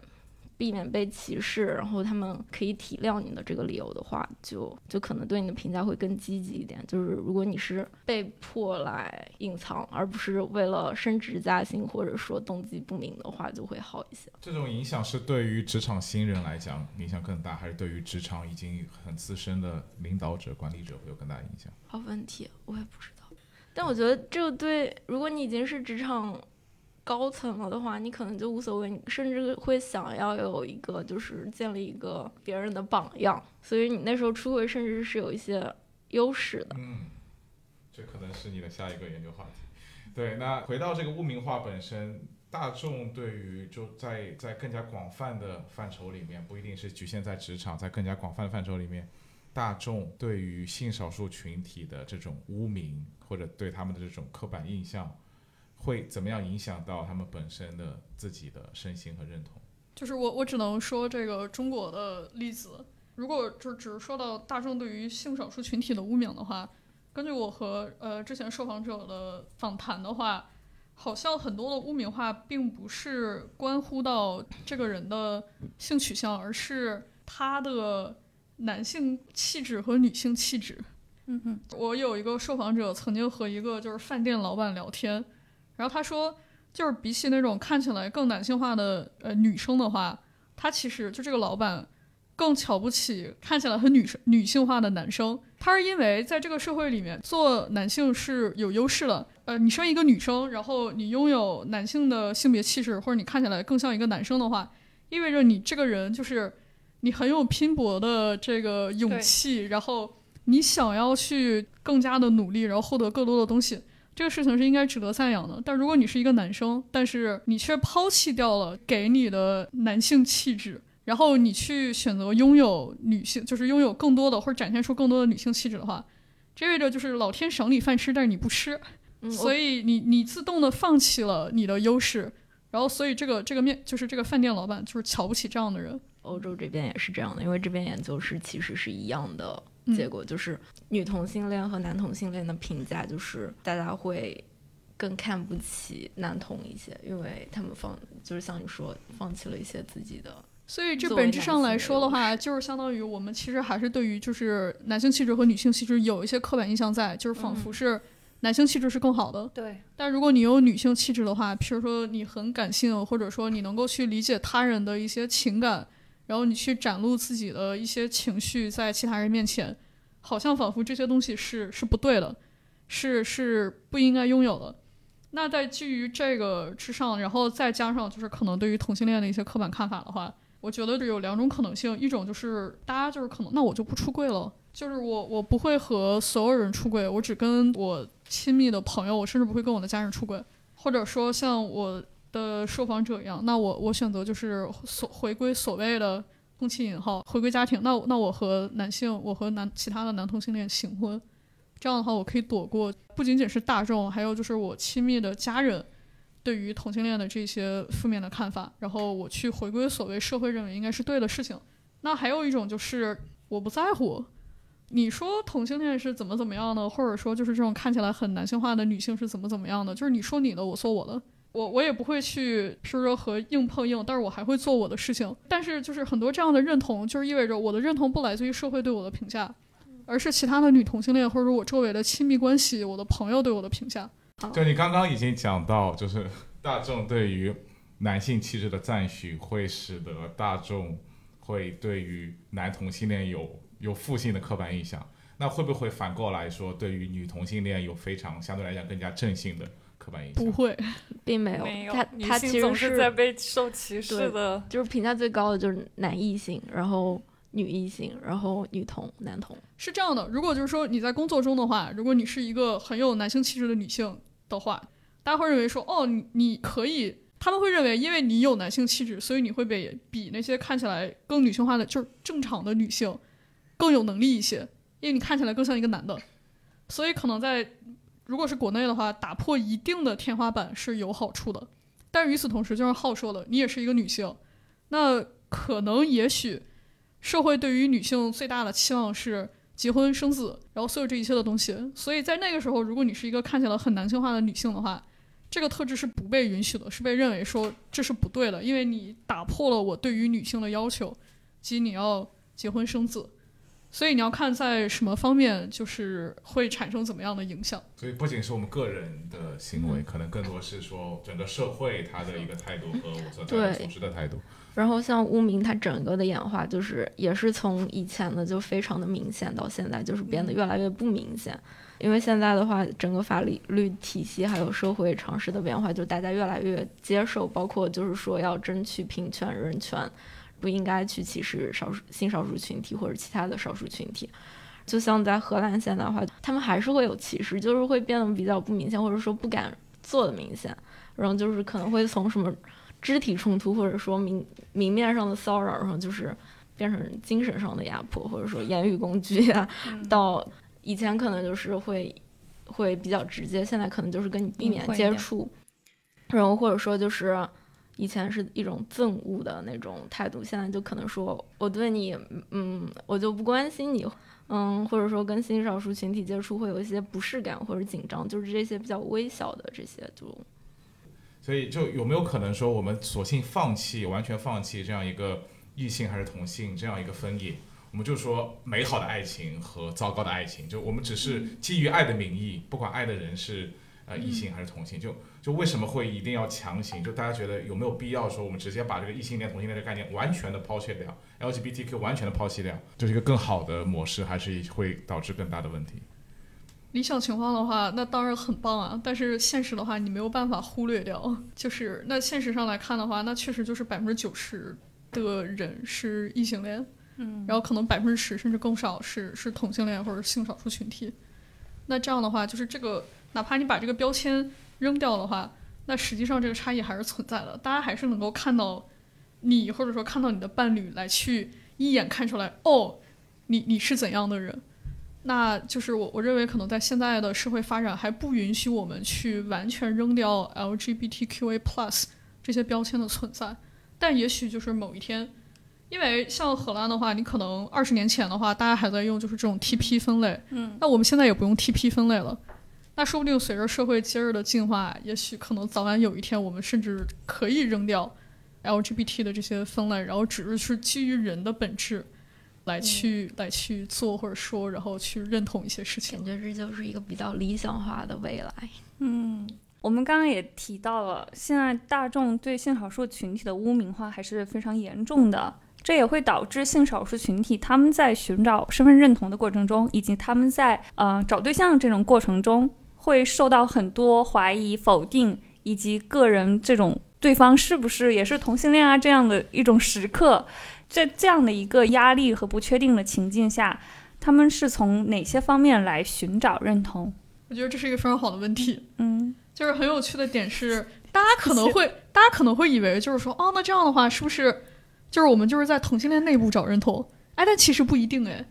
Speaker 3: 避免被歧视，然后他们可以体谅你的这个理由的话，就就可能对你的评价会更积极一点。就是如果你是被迫来隐藏，而不是为了升职加薪或者说动机不明的话，就会好一些。
Speaker 2: 这种影响是对于职场新人来讲影响更大，还是对于职场已经很资深的领导者、管理者会有更大影响？
Speaker 3: 好问题，我也不知道。但我觉得这个对，如果你已经是职场。高层了的话，你可能就无所谓，你甚至会想要有一个，就是建立一个别人的榜样，所以你那时候出轨甚至是有一些优势的。
Speaker 2: 嗯，这可能是你的下一个研究话题。对，那回到这个污名化本身，大众对于就在在更加广泛的范畴里面，不一定是局限在职场，在更加广泛的范畴里面，大众对于性少数群体的这种污名或者对他们的这种刻板印象。会怎么样影响到他们本身的自己的身心和认同？
Speaker 4: 就是我，我只能说这个中国的例子。如果就只是说到大众对于性少数群体的污名的话，根据我和呃之前受访者的访谈的话，好像很多的污名化并不是关乎到这个人的性取向，而是他的男性气质和女性气质。
Speaker 1: 嗯哼，
Speaker 4: 我有一个受访者曾经和一个就是饭店老板聊天。然后他说，就是比起那种看起来更男性化的呃女生的话，他其实就这个老板更瞧不起看起来很女生女性化的男生。他是因为在这个社会里面做男性是有优势的。呃，你生一个女生，然后你拥有男性的性别气质，或者你看起来更像一个男生的话，意味着你这个人就是你很有拼搏的这个勇气，然后你想要去更加的努力，然后获得更多的东西。这个事情是应该值得赞扬的，但如果你是一个男生，但是你却抛弃掉了给你的男性气质，然后你去选择拥有女性，就是拥有更多的或者展现出更多的女性气质的话，这意味着就是老天赏你饭吃，但是你不吃，所以你你自动的放弃了你的优势，然后所以这个这个面就是这个饭店老板就是瞧不起这样的人。
Speaker 3: 欧洲这边也是这样的，因为这边研究是其实是一样的。结果就是女同性恋和男同性恋的评价就是大家会更看不起男同一些，因为他们放就是像你说放弃了一些自己的。
Speaker 4: 所以这本质上来说的话，就是相当于我们其实还是对于就是男性气质和女性气质有一些刻板印象在，就是仿佛是男性气质是更好的。
Speaker 1: 对。
Speaker 4: 但如果你有女性气质的话，譬如说你很感性，或者说你能够去理解他人的一些情感。然后你去展露自己的一些情绪在其他人面前，好像仿佛这些东西是是不对的，是是不应该拥有的。那在基于这个之上，然后再加上就是可能对于同性恋的一些刻板看法的话，我觉得有两种可能性：一种就是大家就是可能那我就不出柜了，就是我我不会和所有人出柜，我只跟我亲密的朋友，我甚至不会跟我的家人出柜，或者说像我。的受访者一样，那我我选择就是所回归所谓的空气引号回归家庭。那那我和男性，我和男其他的男同性恋行婚，这样的话我可以躲过不仅仅是大众，还有就是我亲密的家人对于同性恋的这些负面的看法。然后我去回归所谓社会认为应该是对的事情。那还有一种就是我不在乎，你说同性恋是怎么怎么样的，或者说就是这种看起来很男性化的女性是怎么怎么样的，就是你说你的，我说我的。我我也不会去，比如说和硬碰硬，但是我还会做我的事情。但是就是很多这样的认同，就是意味着我的认同不来自于社会对我的评价，而是其他的女同性恋或者我周围的亲密关系、我的朋友对我的评价。
Speaker 2: 就你刚刚已经讲到，就是大众对于男性气质的赞许，会使得大众会对于男同性恋有有负性的刻板印象。那会不会反过来说，对于女同性恋有非常相对来讲更加正性的刻板印象？
Speaker 4: 不会，
Speaker 3: 并没有，
Speaker 1: 没有
Speaker 3: 他他其实
Speaker 1: 总是在被受歧视的。
Speaker 3: 就是评价最高的就是男异性，然后女异性，然后女同、男同。
Speaker 4: 是这样的，如果就是说你在工作中的话，如果你是一个很有男性气质的女性的话，大家会认为说，哦，你你可以，他们会认为，因为你有男性气质，所以你会被比那些看起来更女性化的，就是正常的女性更有能力一些，因为你看起来更像一个男的，所以可能在如果是国内的话，打破一定的天花板是有好处的。但与此同时，就像浩说的，你也是一个女性，那可能也许社会对于女性最大的期望是结婚生子，然后所有这一切的东西。所以在那个时候，如果你是一个看起来很男性化的女性的话，这个特质是不被允许的，是被认为说这是不对的，因为你打破了我对于女性的要求，即你要结婚生子。所以你要看在什么方面，就是会产生怎么样的影响。
Speaker 2: 所以不仅是我们个人的行为，可能更多是说整个社会它的一个态度和我所在的
Speaker 3: 对
Speaker 2: 组织的态度。
Speaker 3: 然后像污名，它整个的演化就是也是从以前的就非常的明显，到现在就是变得越来越不明显。因为现在的话，整个法律体系还有社会常识的变化，就大家越来越接受，包括就是说要争取平权、人权，不应该去歧视少数性少数群体或者其他的少数群体。就像在荷兰现在的话，他们还是会有歧视，就是会变得比较不明显，或者说不敢做的明显。然后就是可能会从什么肢体冲突，或者说明明面上的骚扰，然后就是变成精神上的压迫，或者说言语攻击啊，到以前可能就是会会比较直接，现在可能就是跟你避免接触，然后或者说就是以前是一种憎恶的那种态度，现在就可能说我对你，嗯，我就不关心你。嗯，或者说跟性少数群体接触会有一些不适感或者紧张，就是这些比较微小的这些就
Speaker 2: 所以就有没有可能说，我们索性放弃，完全放弃这样一个异性还是同性这样一个分野？我们就说美好的爱情和糟糕的爱情，就我们只是基于爱的名义，不管爱的人是呃异性还是同性，就就为什么会一定要强行？就大家觉得有没有必要说，我们直接把这个异性恋、同性恋的概念完全的抛弃掉，LGBTQ 完全的抛弃掉，就是一个更好的模式，还是会导致更大的问题？
Speaker 4: 理想情况的话，那当然很棒啊。但是现实的话，你没有办法忽略掉。就是那现实上来看的话，那确实就是百分之九十的人是异性恋，
Speaker 1: 嗯，
Speaker 4: 然后可能百分之十甚至更少是是同性恋或者性少数群体。那这样的话，就是这个哪怕你把这个标签扔掉的话，那实际上这个差异还是存在的。大家还是能够看到你，或者说看到你的伴侣，来去一眼看出来，哦，你你是怎样的人。那就是我我认为可能在现在的社会发展还不允许我们去完全扔掉 LGBTQA plus 这些标签的存在，但也许就是某一天，因为像荷兰的话，你可能二十年前的话，大家还在用就是这种 TP 分类，
Speaker 1: 嗯，
Speaker 4: 那我们现在也不用 TP 分类了。那说不定随着社会今日的进化，也许可能早晚有一天，我们甚至可以扔掉 LGBT 的这些分类，然后只是是基于人的本质来去、来去做或者说，然后去认同一些事情
Speaker 3: 感。觉这就是一个比较理想化的未来。
Speaker 1: 嗯，我们刚刚也提到了，现在大众对性少数群体的污名化还是非常严重的，这也会导致性少数群体他们在寻找身份认同的过程中，以及他们在呃找对象这种过程中，会受到很多怀疑、否定，以及个人这种对方是不是也是同性恋啊这样的一种时刻，在这样的一个压力和不确定的情境下，他们是从哪些方面来寻找认同？
Speaker 4: 我觉得这是一个非常好的问题。
Speaker 1: 嗯。
Speaker 4: 就是很有趣的点是，大家可能会，大家可能会以为就是说，哦，那这样的话是不是就是我们就是在同性恋内部找认同？哎，但其实不一定哎。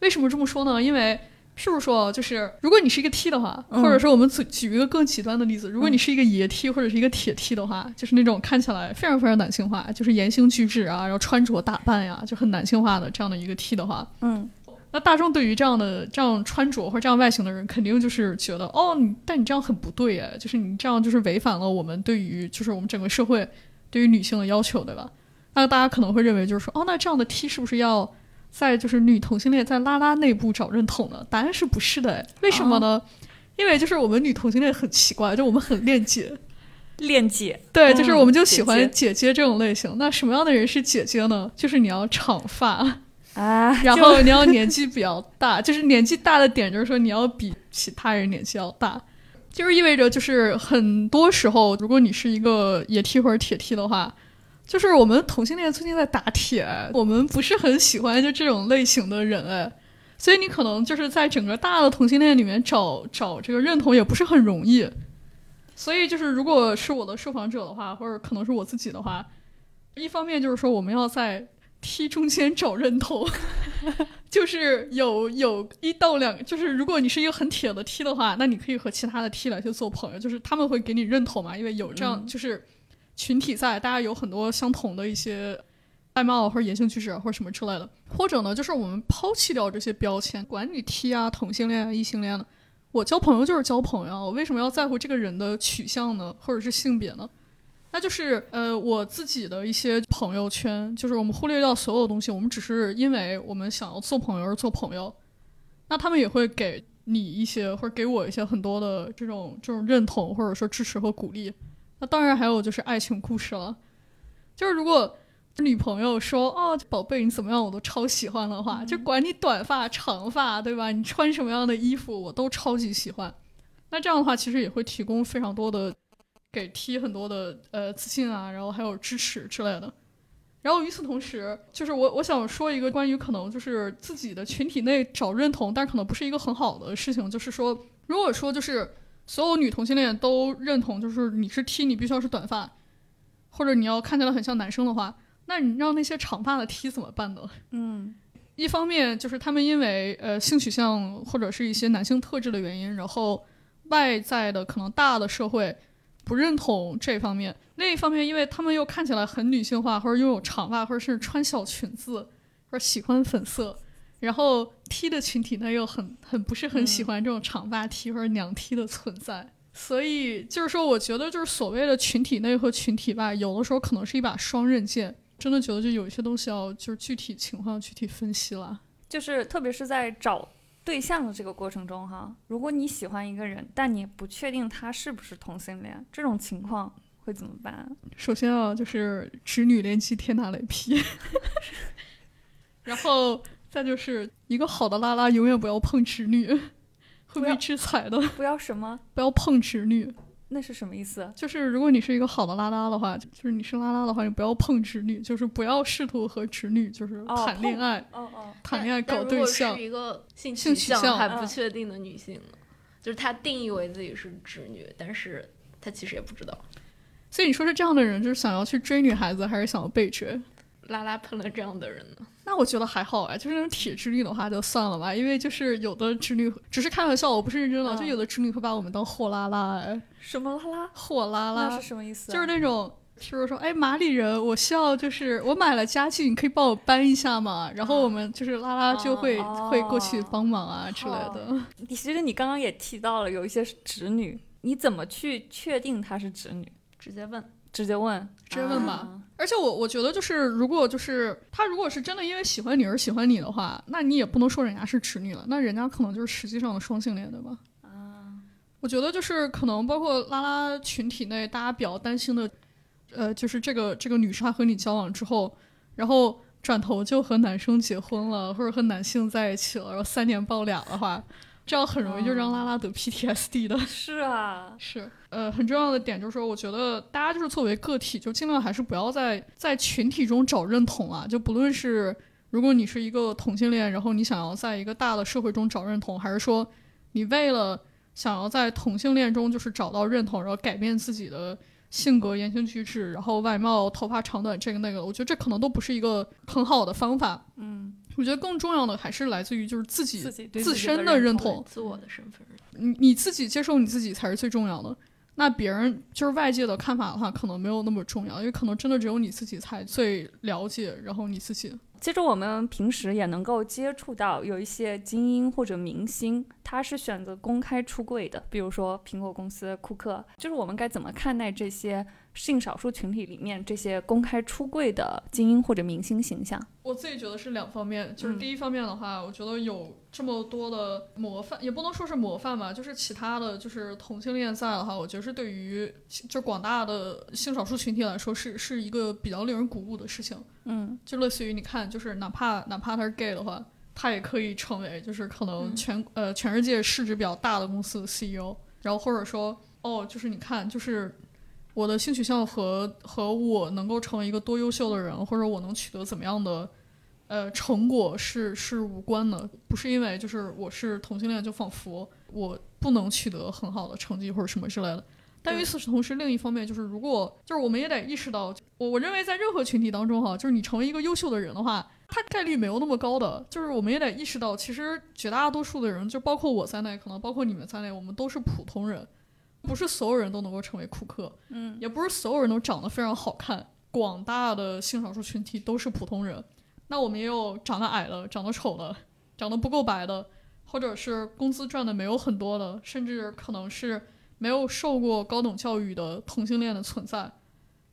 Speaker 4: 为什么这么说呢？因为譬如说，就是如果你是一个 T 的话，
Speaker 1: 嗯。
Speaker 4: 或者说我们举举一个更极端的例子，如果你是一个爷 T 或者是一个铁 T 的话，就是那种看起来非常非常男性化，就是言行举止啊，然后穿着打扮呀，就很男性化的这样的一个 T 的话，
Speaker 1: 嗯。
Speaker 4: 那那大众对于这样的这样穿着或者这样外形的人，肯定就是觉得哦，你但你这样很不对哎，就是你这样就是违反了我们对于就是我们整个社会对于女性的要求，对吧？那大家可能会认为就是说，哦，那这样的 T 是不是要在就是女同性恋在拉拉内部找认同呢？答案是不是的哎，为什么呢？因为就是我们女同性恋很奇怪，就我们很恋姐，
Speaker 1: 恋姐，
Speaker 4: 对，
Speaker 1: 嗯
Speaker 4: 就是我们就喜欢
Speaker 1: 姐
Speaker 4: 姐姐这种类型。那什么样的人是姐姐呢？就是你要长发。
Speaker 1: 啊，
Speaker 4: 然后你要年纪比较大，就是年纪大的点就是说你要比其他人年纪要大，就是意味着就是很多时候，如果你是一个野 T 或者铁 T 的话，就是我们同性恋最近在打铁，我们不是很喜欢就这种类型的人哎，所以你可能就是在整个大的同性恋里面找找这个认同也不是很容易，所以就是如果是我的受访者的话，或者可能是我自己的话，一方面就是说我们要在 T 中间找认同，就是有有一到两，就是如果你是一个很铁的 T 的话，那你可以和其他的 T 来去做朋友，就是他们会给你认同嘛，因为有这样、
Speaker 1: 嗯。
Speaker 4: 就是群体在，大家有很多相同的一些外貌或者言行举止啊或者什么之类的，或者呢，就是我们抛弃掉这些标签，管你 T 啊、同性恋啊、异性恋的，我交朋友就是交朋友，我为什么要在乎这个人的取向呢，或者是性别呢？那就是呃，我自己的一些朋友圈，就是我们忽略掉所有东西，我们只是因为我们想要做朋友而做朋友。那他们也会给你一些，或者给我一些很多的这种这种认同，或者说支持和鼓励。那当然还有就是爱情故事了，就是如果女朋友说哦，宝贝你怎么样，我都超喜欢的话，就管你短发长发，对吧？你穿什么样的衣服，我都超级喜欢。那这样的话，其实也会提供非常多的给 T 很多的呃自信啊，然后还有支持之类的。然后与此同时，就是我我想说一个关于可能就是自己的群体内找认同，但可能不是一个很好的事情，就是说，如果说就是所有女同性恋都认同，就是你是 T，你必须要是短发，或者你要看起来很像男生的话，那你让那些长发的 T 怎么办呢？
Speaker 1: 嗯
Speaker 4: 一方面就是他们因为呃性取向或者是一些男性特质的原因，然后外在的可能大的社会不认同这方面；另一方面，因为他们又看起来很女性化，或者拥有长发，或者是穿小裙子，或者喜欢粉色，然后 T 的群体呢又很很不是很喜欢这种长发 T 或者娘 T 的存在。所以就是说，我觉得就是所谓的群体内和群体外，有的时候可能是一把双刃剑。真的觉得就有一些东西要就是具体情况具体分析了。
Speaker 1: 就是特别是在找对象的这个过程中哈，如果你喜欢一个人，但你不确定他是不是同性恋，这种情况会怎么办？
Speaker 4: 首先啊，就是直女联机天打雷劈，然后再就是一个好的拉拉永远不要碰侄女，会被制裁的。
Speaker 1: 不要什么？
Speaker 4: 不要碰侄女，
Speaker 1: 那是什么意思？
Speaker 4: 就是如果你是一个好的拉拉的话，就是你是拉拉的话，你不要碰直女，就是不要试图和直女就是
Speaker 1: 哦
Speaker 4: 谈恋爱、
Speaker 1: 哦哦，
Speaker 4: 谈恋爱搞
Speaker 3: 但如果
Speaker 4: 对象
Speaker 3: 是。一个性
Speaker 4: 性取向
Speaker 3: 还不
Speaker 1: 嗯
Speaker 3: 确定的女性呢，就是她定义为自己是直女，但是她其实也不知道。
Speaker 4: 所以你说是这样的人，就是想要去追女孩子，还是想要被追？
Speaker 3: 拉拉碰了这样的人呢，
Speaker 4: 那我觉得还好哎，就是那种铁直女的话就算了吧，因为就是有的直女只是开玩笑，我不是认真的，
Speaker 1: 嗯
Speaker 4: 就有的直女会把我们当货拉拉哎，
Speaker 1: 什么拉拉？
Speaker 4: 货拉拉
Speaker 1: 是什么意思、啊？
Speaker 4: 就是那种，譬如说，哎，马里人，我需要就是我买了家具，你可以帮我搬一下吗？然后我们就是拉拉就会、
Speaker 1: 哦
Speaker 4: 会过去帮忙啊之类的。
Speaker 1: 你其实你刚刚也提到了有一些是直女，你怎么去确定她是直女？
Speaker 3: 直接问。
Speaker 1: 直接问，
Speaker 4: 直接问吧
Speaker 1: 啊
Speaker 4: 而且我我觉得就是，如果就是他如果是真的因为喜欢你而喜欢你的话，那你也不能说人家是直女了，那人家可能就是实际上的双性恋，对吧？
Speaker 1: 啊，
Speaker 4: 我觉得就是可能包括拉拉群体内大家比较担心的，呃，就是这个这个女生她和你交往之后，然后转头就和男生结婚了，或者和男性在一起了，然后三年抱俩的话，这样很容易就让拉拉得 PTSD 的。
Speaker 1: 是啊，
Speaker 4: 是，呃，很重要的点就是说，我觉得大家就是作为个体，就尽量还是不要在在群体中找认同啊。就不论是如果你是一个同性恋，然后你想要在一个大的社会中找认同，还是说你为了想要在同性恋中就是找到认同，然后改变自己的性格、言行举止，然后外貌、头发长短这个那个，我觉得这可能都不是一个很好的方法。
Speaker 1: 嗯，
Speaker 4: 我觉得更重要的还是来自于就是自己
Speaker 1: 自
Speaker 4: 身的认
Speaker 1: 认
Speaker 4: 同。
Speaker 3: 自我的身份认同。
Speaker 4: 你你自己接受你自己才是最重要的。那别人就是外界的看法的话，可能没有那么重要，因为可能真的只有你自己才最了解，然后你自己。
Speaker 1: 其实我们平时也能够接触到有一些精英或者明星，他是选择公开出柜的，比如说苹果公司库克。就是我们该怎么看待这些性少数群体里面这些公开出柜的精英或者明星形象？
Speaker 4: 我自己觉得是两方面，就是第一方面的话，我觉得有这么多的模范，也不能说是模范吧，就是其他的就是同性恋在的话，我觉得是对于就广大的性少数群体来说是是一个比较令人鼓舞的事情。
Speaker 1: 嗯，
Speaker 4: 就类似于你看，就是哪怕哪怕他是 gay 的话，他也可以成为就是可能全、呃全世界市值比较大的公司的 CEO，然后或者说哦，就是你看，就是我的性取向和和我能够成为一个多优秀的人，或者我能取得怎么样的呃成果是是无关的，不是因为就是我是同性恋就仿佛我不能取得很好的成绩或者什么之类的。但与此同时，另一方面就是，如果就是我们也得意识到，我我认为在任何群体当中哈，就是你成为一个优秀的人的话，它概率没有那么高的。就是我们也得意识到，其实绝大多数的人，就包括我在内，可能包括你们在内，我们都是普通人，不是所有人都能够成为库克，
Speaker 1: 嗯，
Speaker 4: 也不是所有人都长得非常好看。广大的性少数群体都是普通人，那我们也有长得矮的、长得丑的、长得不够白的，或者是工资赚的没有很多的，甚至可能是。没有受过高等教育的同性恋的存在，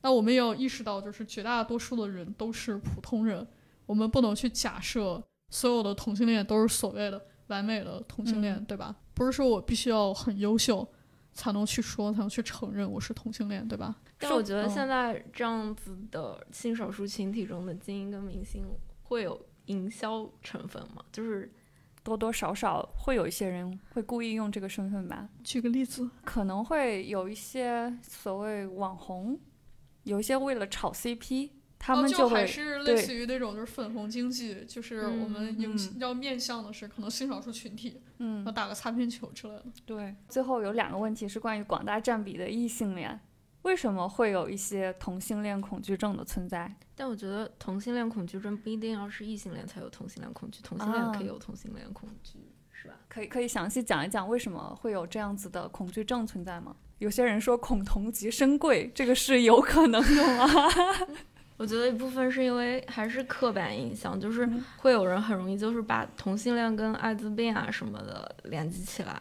Speaker 4: 那我们也要意识到，就是绝大多数的人都是普通人，我们不能去假设所有的同性恋都是所谓的完美的同性恋，对吧？不是说我必须要很优秀才能去说，才能去承认我是同性恋，对吧？
Speaker 3: 但我觉得现在这样子的性少数群体中的精英跟明星会有营销成分吗？就是。
Speaker 1: 多多少少会有一些人会故意用这个身份吧。
Speaker 4: 举个例子，
Speaker 1: 可能会有一些所谓网红，有一些为了炒 CP，他们
Speaker 4: 就
Speaker 1: 还
Speaker 4: 是类似于那种就是粉红经济，就是我们应要面向的是可能性少数群体，
Speaker 1: 嗯，
Speaker 4: 要打个擦边球之类的。
Speaker 1: 对，最后有两个问题是关于广大占比的异性恋。为什么会有一些同性恋恐惧症的存在？
Speaker 3: 但我觉得同性恋恐惧症不一定要是异性恋才有同性恋恐惧，同性恋可以有同性恋恐惧，是吧？
Speaker 1: 可以可以详细讲一讲为什么会有这样子的恐惧症存在吗？有些人说恐同即身贵，这个是有可能的吗？
Speaker 3: 我觉得一部分是因为还是刻板印象，就是会有人很容易就是把同性恋跟艾滋病啊什么的联系起来。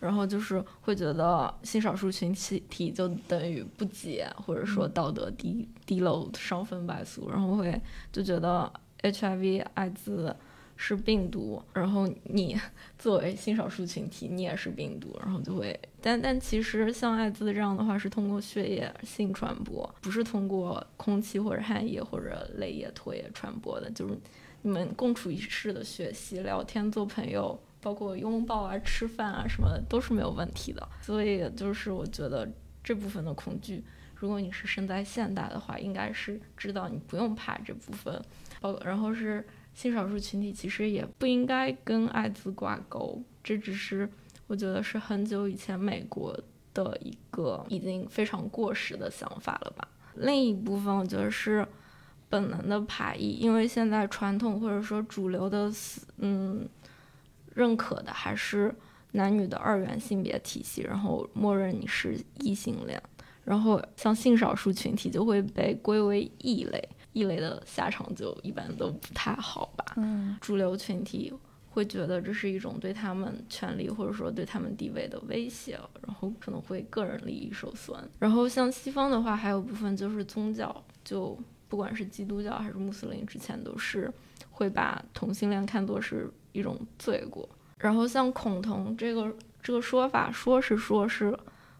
Speaker 3: 然后就是会觉得性少数群体体就等于不洁，或者说道德低低漏、伤风败俗，然后会就觉得 HIV 艾滋是病毒，然后你 作为性少数群体，你也是病毒，然后就会，但但其实像艾滋这样的话是通过血液性传播，不是通过空气或者汗液或者泪液、唾液传播的，就是你们共处一室的学习、聊天、做朋友。包括拥抱啊、吃饭啊什么的都是没有问题的，所以就是我觉得这部分的恐惧，如果你是生在现代的话，应该是知道你不用怕这部分。包然后是性少数群体，其实也不应该跟艾滋挂钩，这只是我觉得是很久以前美国的一个已经非常过时的想法了吧。另一部分我觉得是本能的排异，因为现在传统或者说主流的嗯。认可的还是男女的二元性别体系，然后默认你是异性恋，然后像性少数群体就会被归为异类，异类的下场就一般都不太好吧。
Speaker 1: 嗯，
Speaker 3: 主流群体会觉得这是一种对他们权利或者说对他们地位的威胁，然后可能会个人利益受损。然后像西方的话，还有部分就是宗教，就不管是基督教还是穆斯林，之前都是会把同性恋看作是。一种罪过，然后像恐同这个这个说法，说是说是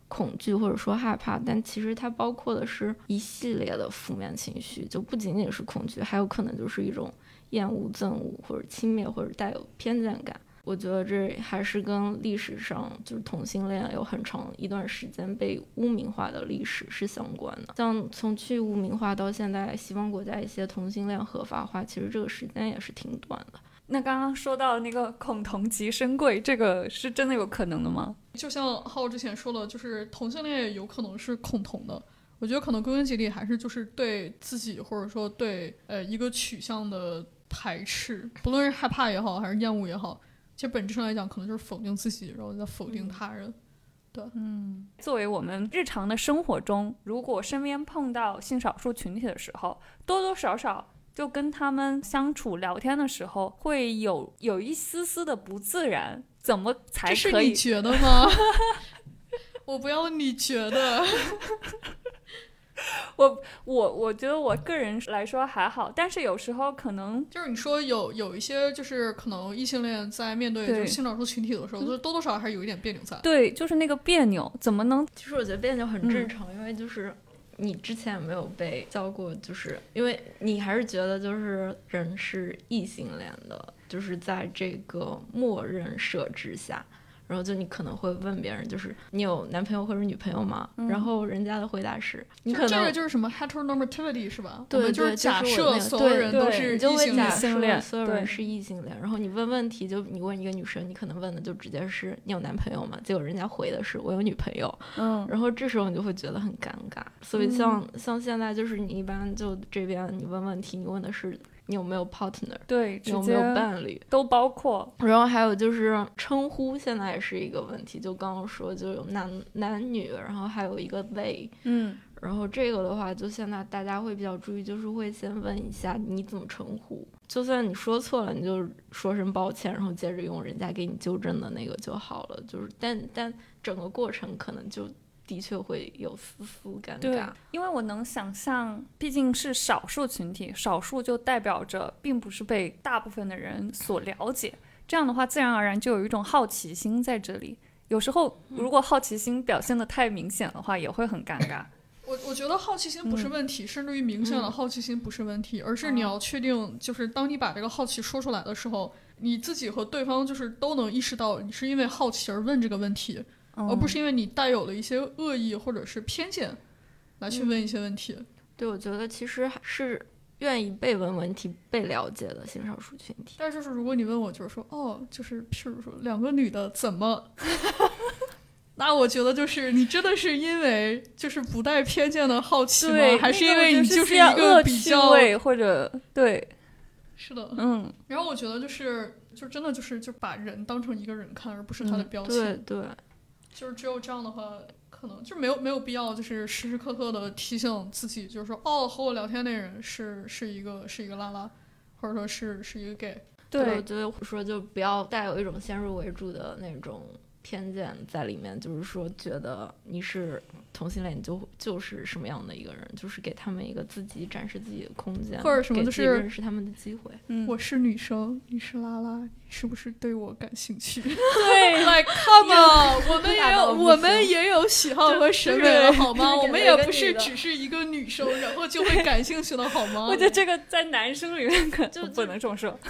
Speaker 3: 恐惧或者说害怕，但其实它包括的是一系列的负面情绪，就不仅仅是恐惧，还有可能就是一种厌恶、憎恶或者轻蔑或者带有偏见感。我觉得这还是跟历史上就是同性恋有很长一段时间被污名化的历史是相关的。像从去污名化到现在西方国家一些同性恋合法化，其实这个时间也是挺短的。
Speaker 1: 那刚刚说到那个恐同即身贵，这个是真的有可能的吗？
Speaker 4: 就像浩之前说的，就是同性恋有可能是恐同的。我觉得可能归根结底还是就是对自己或者说对呃一个取向的排斥，不论是害怕也好还是厌恶也好，其实本质上来讲可能就是否定自己，然后再否定他人。对，
Speaker 1: 嗯，作为我们日常的生活中，如果身边碰到性少数群体的时候，多多少少。就跟他们相处聊天的时候，会有有一丝丝的不自然，怎么才
Speaker 4: 这是
Speaker 1: 可以
Speaker 4: 你？觉得吗？我不要你觉得，
Speaker 1: 我我我觉得我个人来说还好，但是有时候可能
Speaker 4: 就是你说有有一些就是可能异性恋在面对就是性少数群体的时候，就多多少少还是有一点别扭在。
Speaker 1: 对，就是那个别扭，怎么能
Speaker 3: 其实我觉得别扭很
Speaker 1: 嗯
Speaker 3: 正常，因为就是你之前没有被教过，就是因为你还是觉得就是人是异性恋的，就是在这个默认设置下。然后就你可能会问别人，就是你有男朋友或者女朋友吗？
Speaker 1: 嗯
Speaker 3: 然后人家的回答是，你可能
Speaker 4: 这个就是什么 heteronormativity 是吧？
Speaker 3: 对
Speaker 4: 就是假设所有人都是
Speaker 3: 就
Speaker 4: 异性恋
Speaker 3: 所有人是异性恋，然后你问问题，就你问一个女生，你可能问的就直接是你有男朋友吗？结果人家回的是我有女朋友，
Speaker 1: 嗯
Speaker 3: 然后这时候你就会觉得很尴尬。所以
Speaker 1: 嗯
Speaker 3: 像、像现在就是你一般就这边你问问题，你问的是你有没有 partner，
Speaker 1: 对，
Speaker 3: 有没有伴侣，
Speaker 1: 都包括，
Speaker 3: 然后还有就是称呼，现在也是一个问题。就刚刚说就有男男女，然后还有一个 they。
Speaker 1: 嗯
Speaker 3: 然后这个的话，就现在大家会比较注意，就是会先问一下你怎么称呼，就算你说错了，你就说声抱歉，然后接着用人家给你纠正的那个就好了。就是，但但整个过程可能就的确会有丝丝尴
Speaker 1: 对
Speaker 3: 尬。，
Speaker 1: 因为我能想象，毕竟是少数群体，少数就代表着并不是被大部分的人所了解。这样的话，自然而然就有一种好奇心在这里。有时候，如果好奇心表现的太明显的话，也会很尴尬。
Speaker 4: 我我觉得好奇心不是
Speaker 1: 嗯
Speaker 4: 问题，甚至于明显的
Speaker 3: 嗯
Speaker 4: 好奇心不是问题，而是你
Speaker 1: 哦
Speaker 4: 要确定，就是当你把这个好奇说出来的时候，你自己和对方就是都能意识到你是因为好奇而问这个问题，
Speaker 1: 嗯、
Speaker 4: 而不是因为你带有了一些恶意或者是偏见来去
Speaker 1: 嗯
Speaker 4: 问一些问题。
Speaker 3: 对，我觉得其实还是愿意被问问题、被了解的性少数群体。
Speaker 4: 但是就是如果你问我，就是说，哦，就是譬如说两个女的怎么，那我觉得就是你真的是因为就是不带偏见的好奇
Speaker 1: 对，
Speaker 4: 吗？还是因为你
Speaker 1: 就是些
Speaker 4: 一个
Speaker 1: 恶
Speaker 4: 比较
Speaker 1: 味或者对，
Speaker 4: 是的，
Speaker 1: 嗯，
Speaker 4: 然后我觉得就是就真的就是就把人当成一个人看，而不是他的
Speaker 1: 嗯
Speaker 4: 标签。
Speaker 3: 对对，
Speaker 4: 就是只有这样的话，可能就没有没有必要就是时时刻刻的提醒自己，就是说哦，和我聊天那人是是一个是一个拉拉，或者说是是一个 gay。
Speaker 3: 我
Speaker 1: 对，
Speaker 3: 觉得说就不要带有一种先入为主的那种偏见在里面，就是说觉得你是同性恋，你就就是什么样的一个人，就是给他们一个自己展示自己的空间，
Speaker 4: 或者什么就是
Speaker 3: 认识他们的机会。
Speaker 1: 嗯，
Speaker 4: 我是女生，你是拉拉，你是不是对我感兴趣
Speaker 1: 对
Speaker 4: ？Like come on，我们也有我们也有喜好和审美好吗？我们也不是只是一个女生，然后就会 感兴趣的好吗？
Speaker 1: 我觉得这个在男生里面可
Speaker 3: 就
Speaker 1: 不能这么说。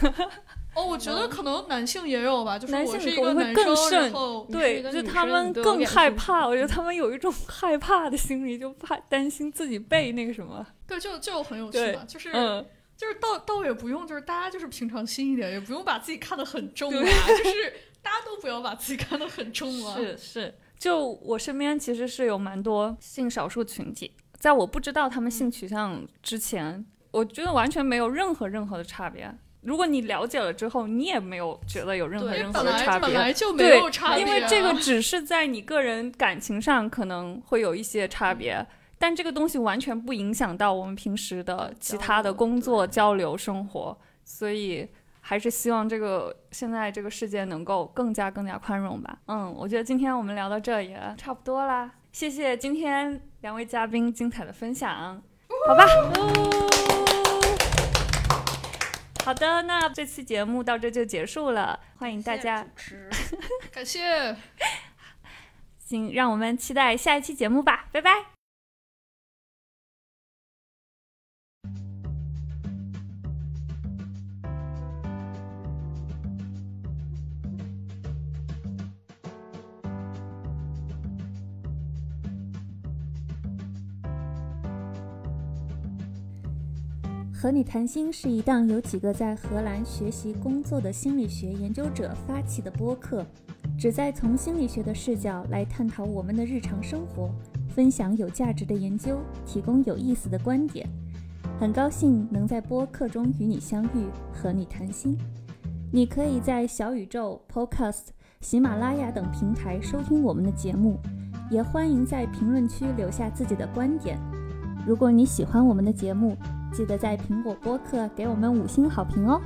Speaker 4: 哦，我觉得可能男性也有吧，就是
Speaker 1: 男性
Speaker 4: 我是一个男生，
Speaker 1: 对，就他们更害怕，我觉得他们有一种 害怕的心理，就怕担心自己被那个什么。
Speaker 4: 对，就就很有趣嘛，就是、
Speaker 1: 嗯，
Speaker 4: 就是倒倒也不用，就是大家就是平常心一点，也不用把自己看得很重啊，
Speaker 1: 对
Speaker 4: 就 是大家都不要把自己看得很重啊。
Speaker 1: 是是，就我身边其实是有蛮多性少数群体，在我不知道他们性取向之前，我觉得完全没有任何任何的差别。如果你了解了之后，你也没有觉得有任何任何的差别。
Speaker 4: 本来就没
Speaker 1: 对
Speaker 4: 有差别、啊，
Speaker 1: 因为这个只是在你个人感情上可能会有一些差别，但这个东西完全不影响到我们平时的其他的工作、交流、生活，所以还是希望这个现在这个世界能够更加更加宽容吧。嗯，我觉得今天我们聊到这也差不多啦，谢谢今天两位嘉宾精彩的分享，好吧。好的，那这期节目到这就结束了，欢迎大家。
Speaker 4: 感谢。
Speaker 1: 请让我们期待下一期节目吧，拜拜。和你谈心是一档由几个在荷兰学习工作的心理学研究者发起的播客，旨在从心理学的视角来探讨我们的日常生活，分享有价值的研究，提供有意思的观点。很高兴能在播客中与你相遇，和你谈心。你可以在小宇宙、Podcast、喜马拉雅等平台收听我们的节目，也欢迎在评论区留下自己的观点。如果你喜欢我们的节目，记得在苹果播客给我们五星好评哦。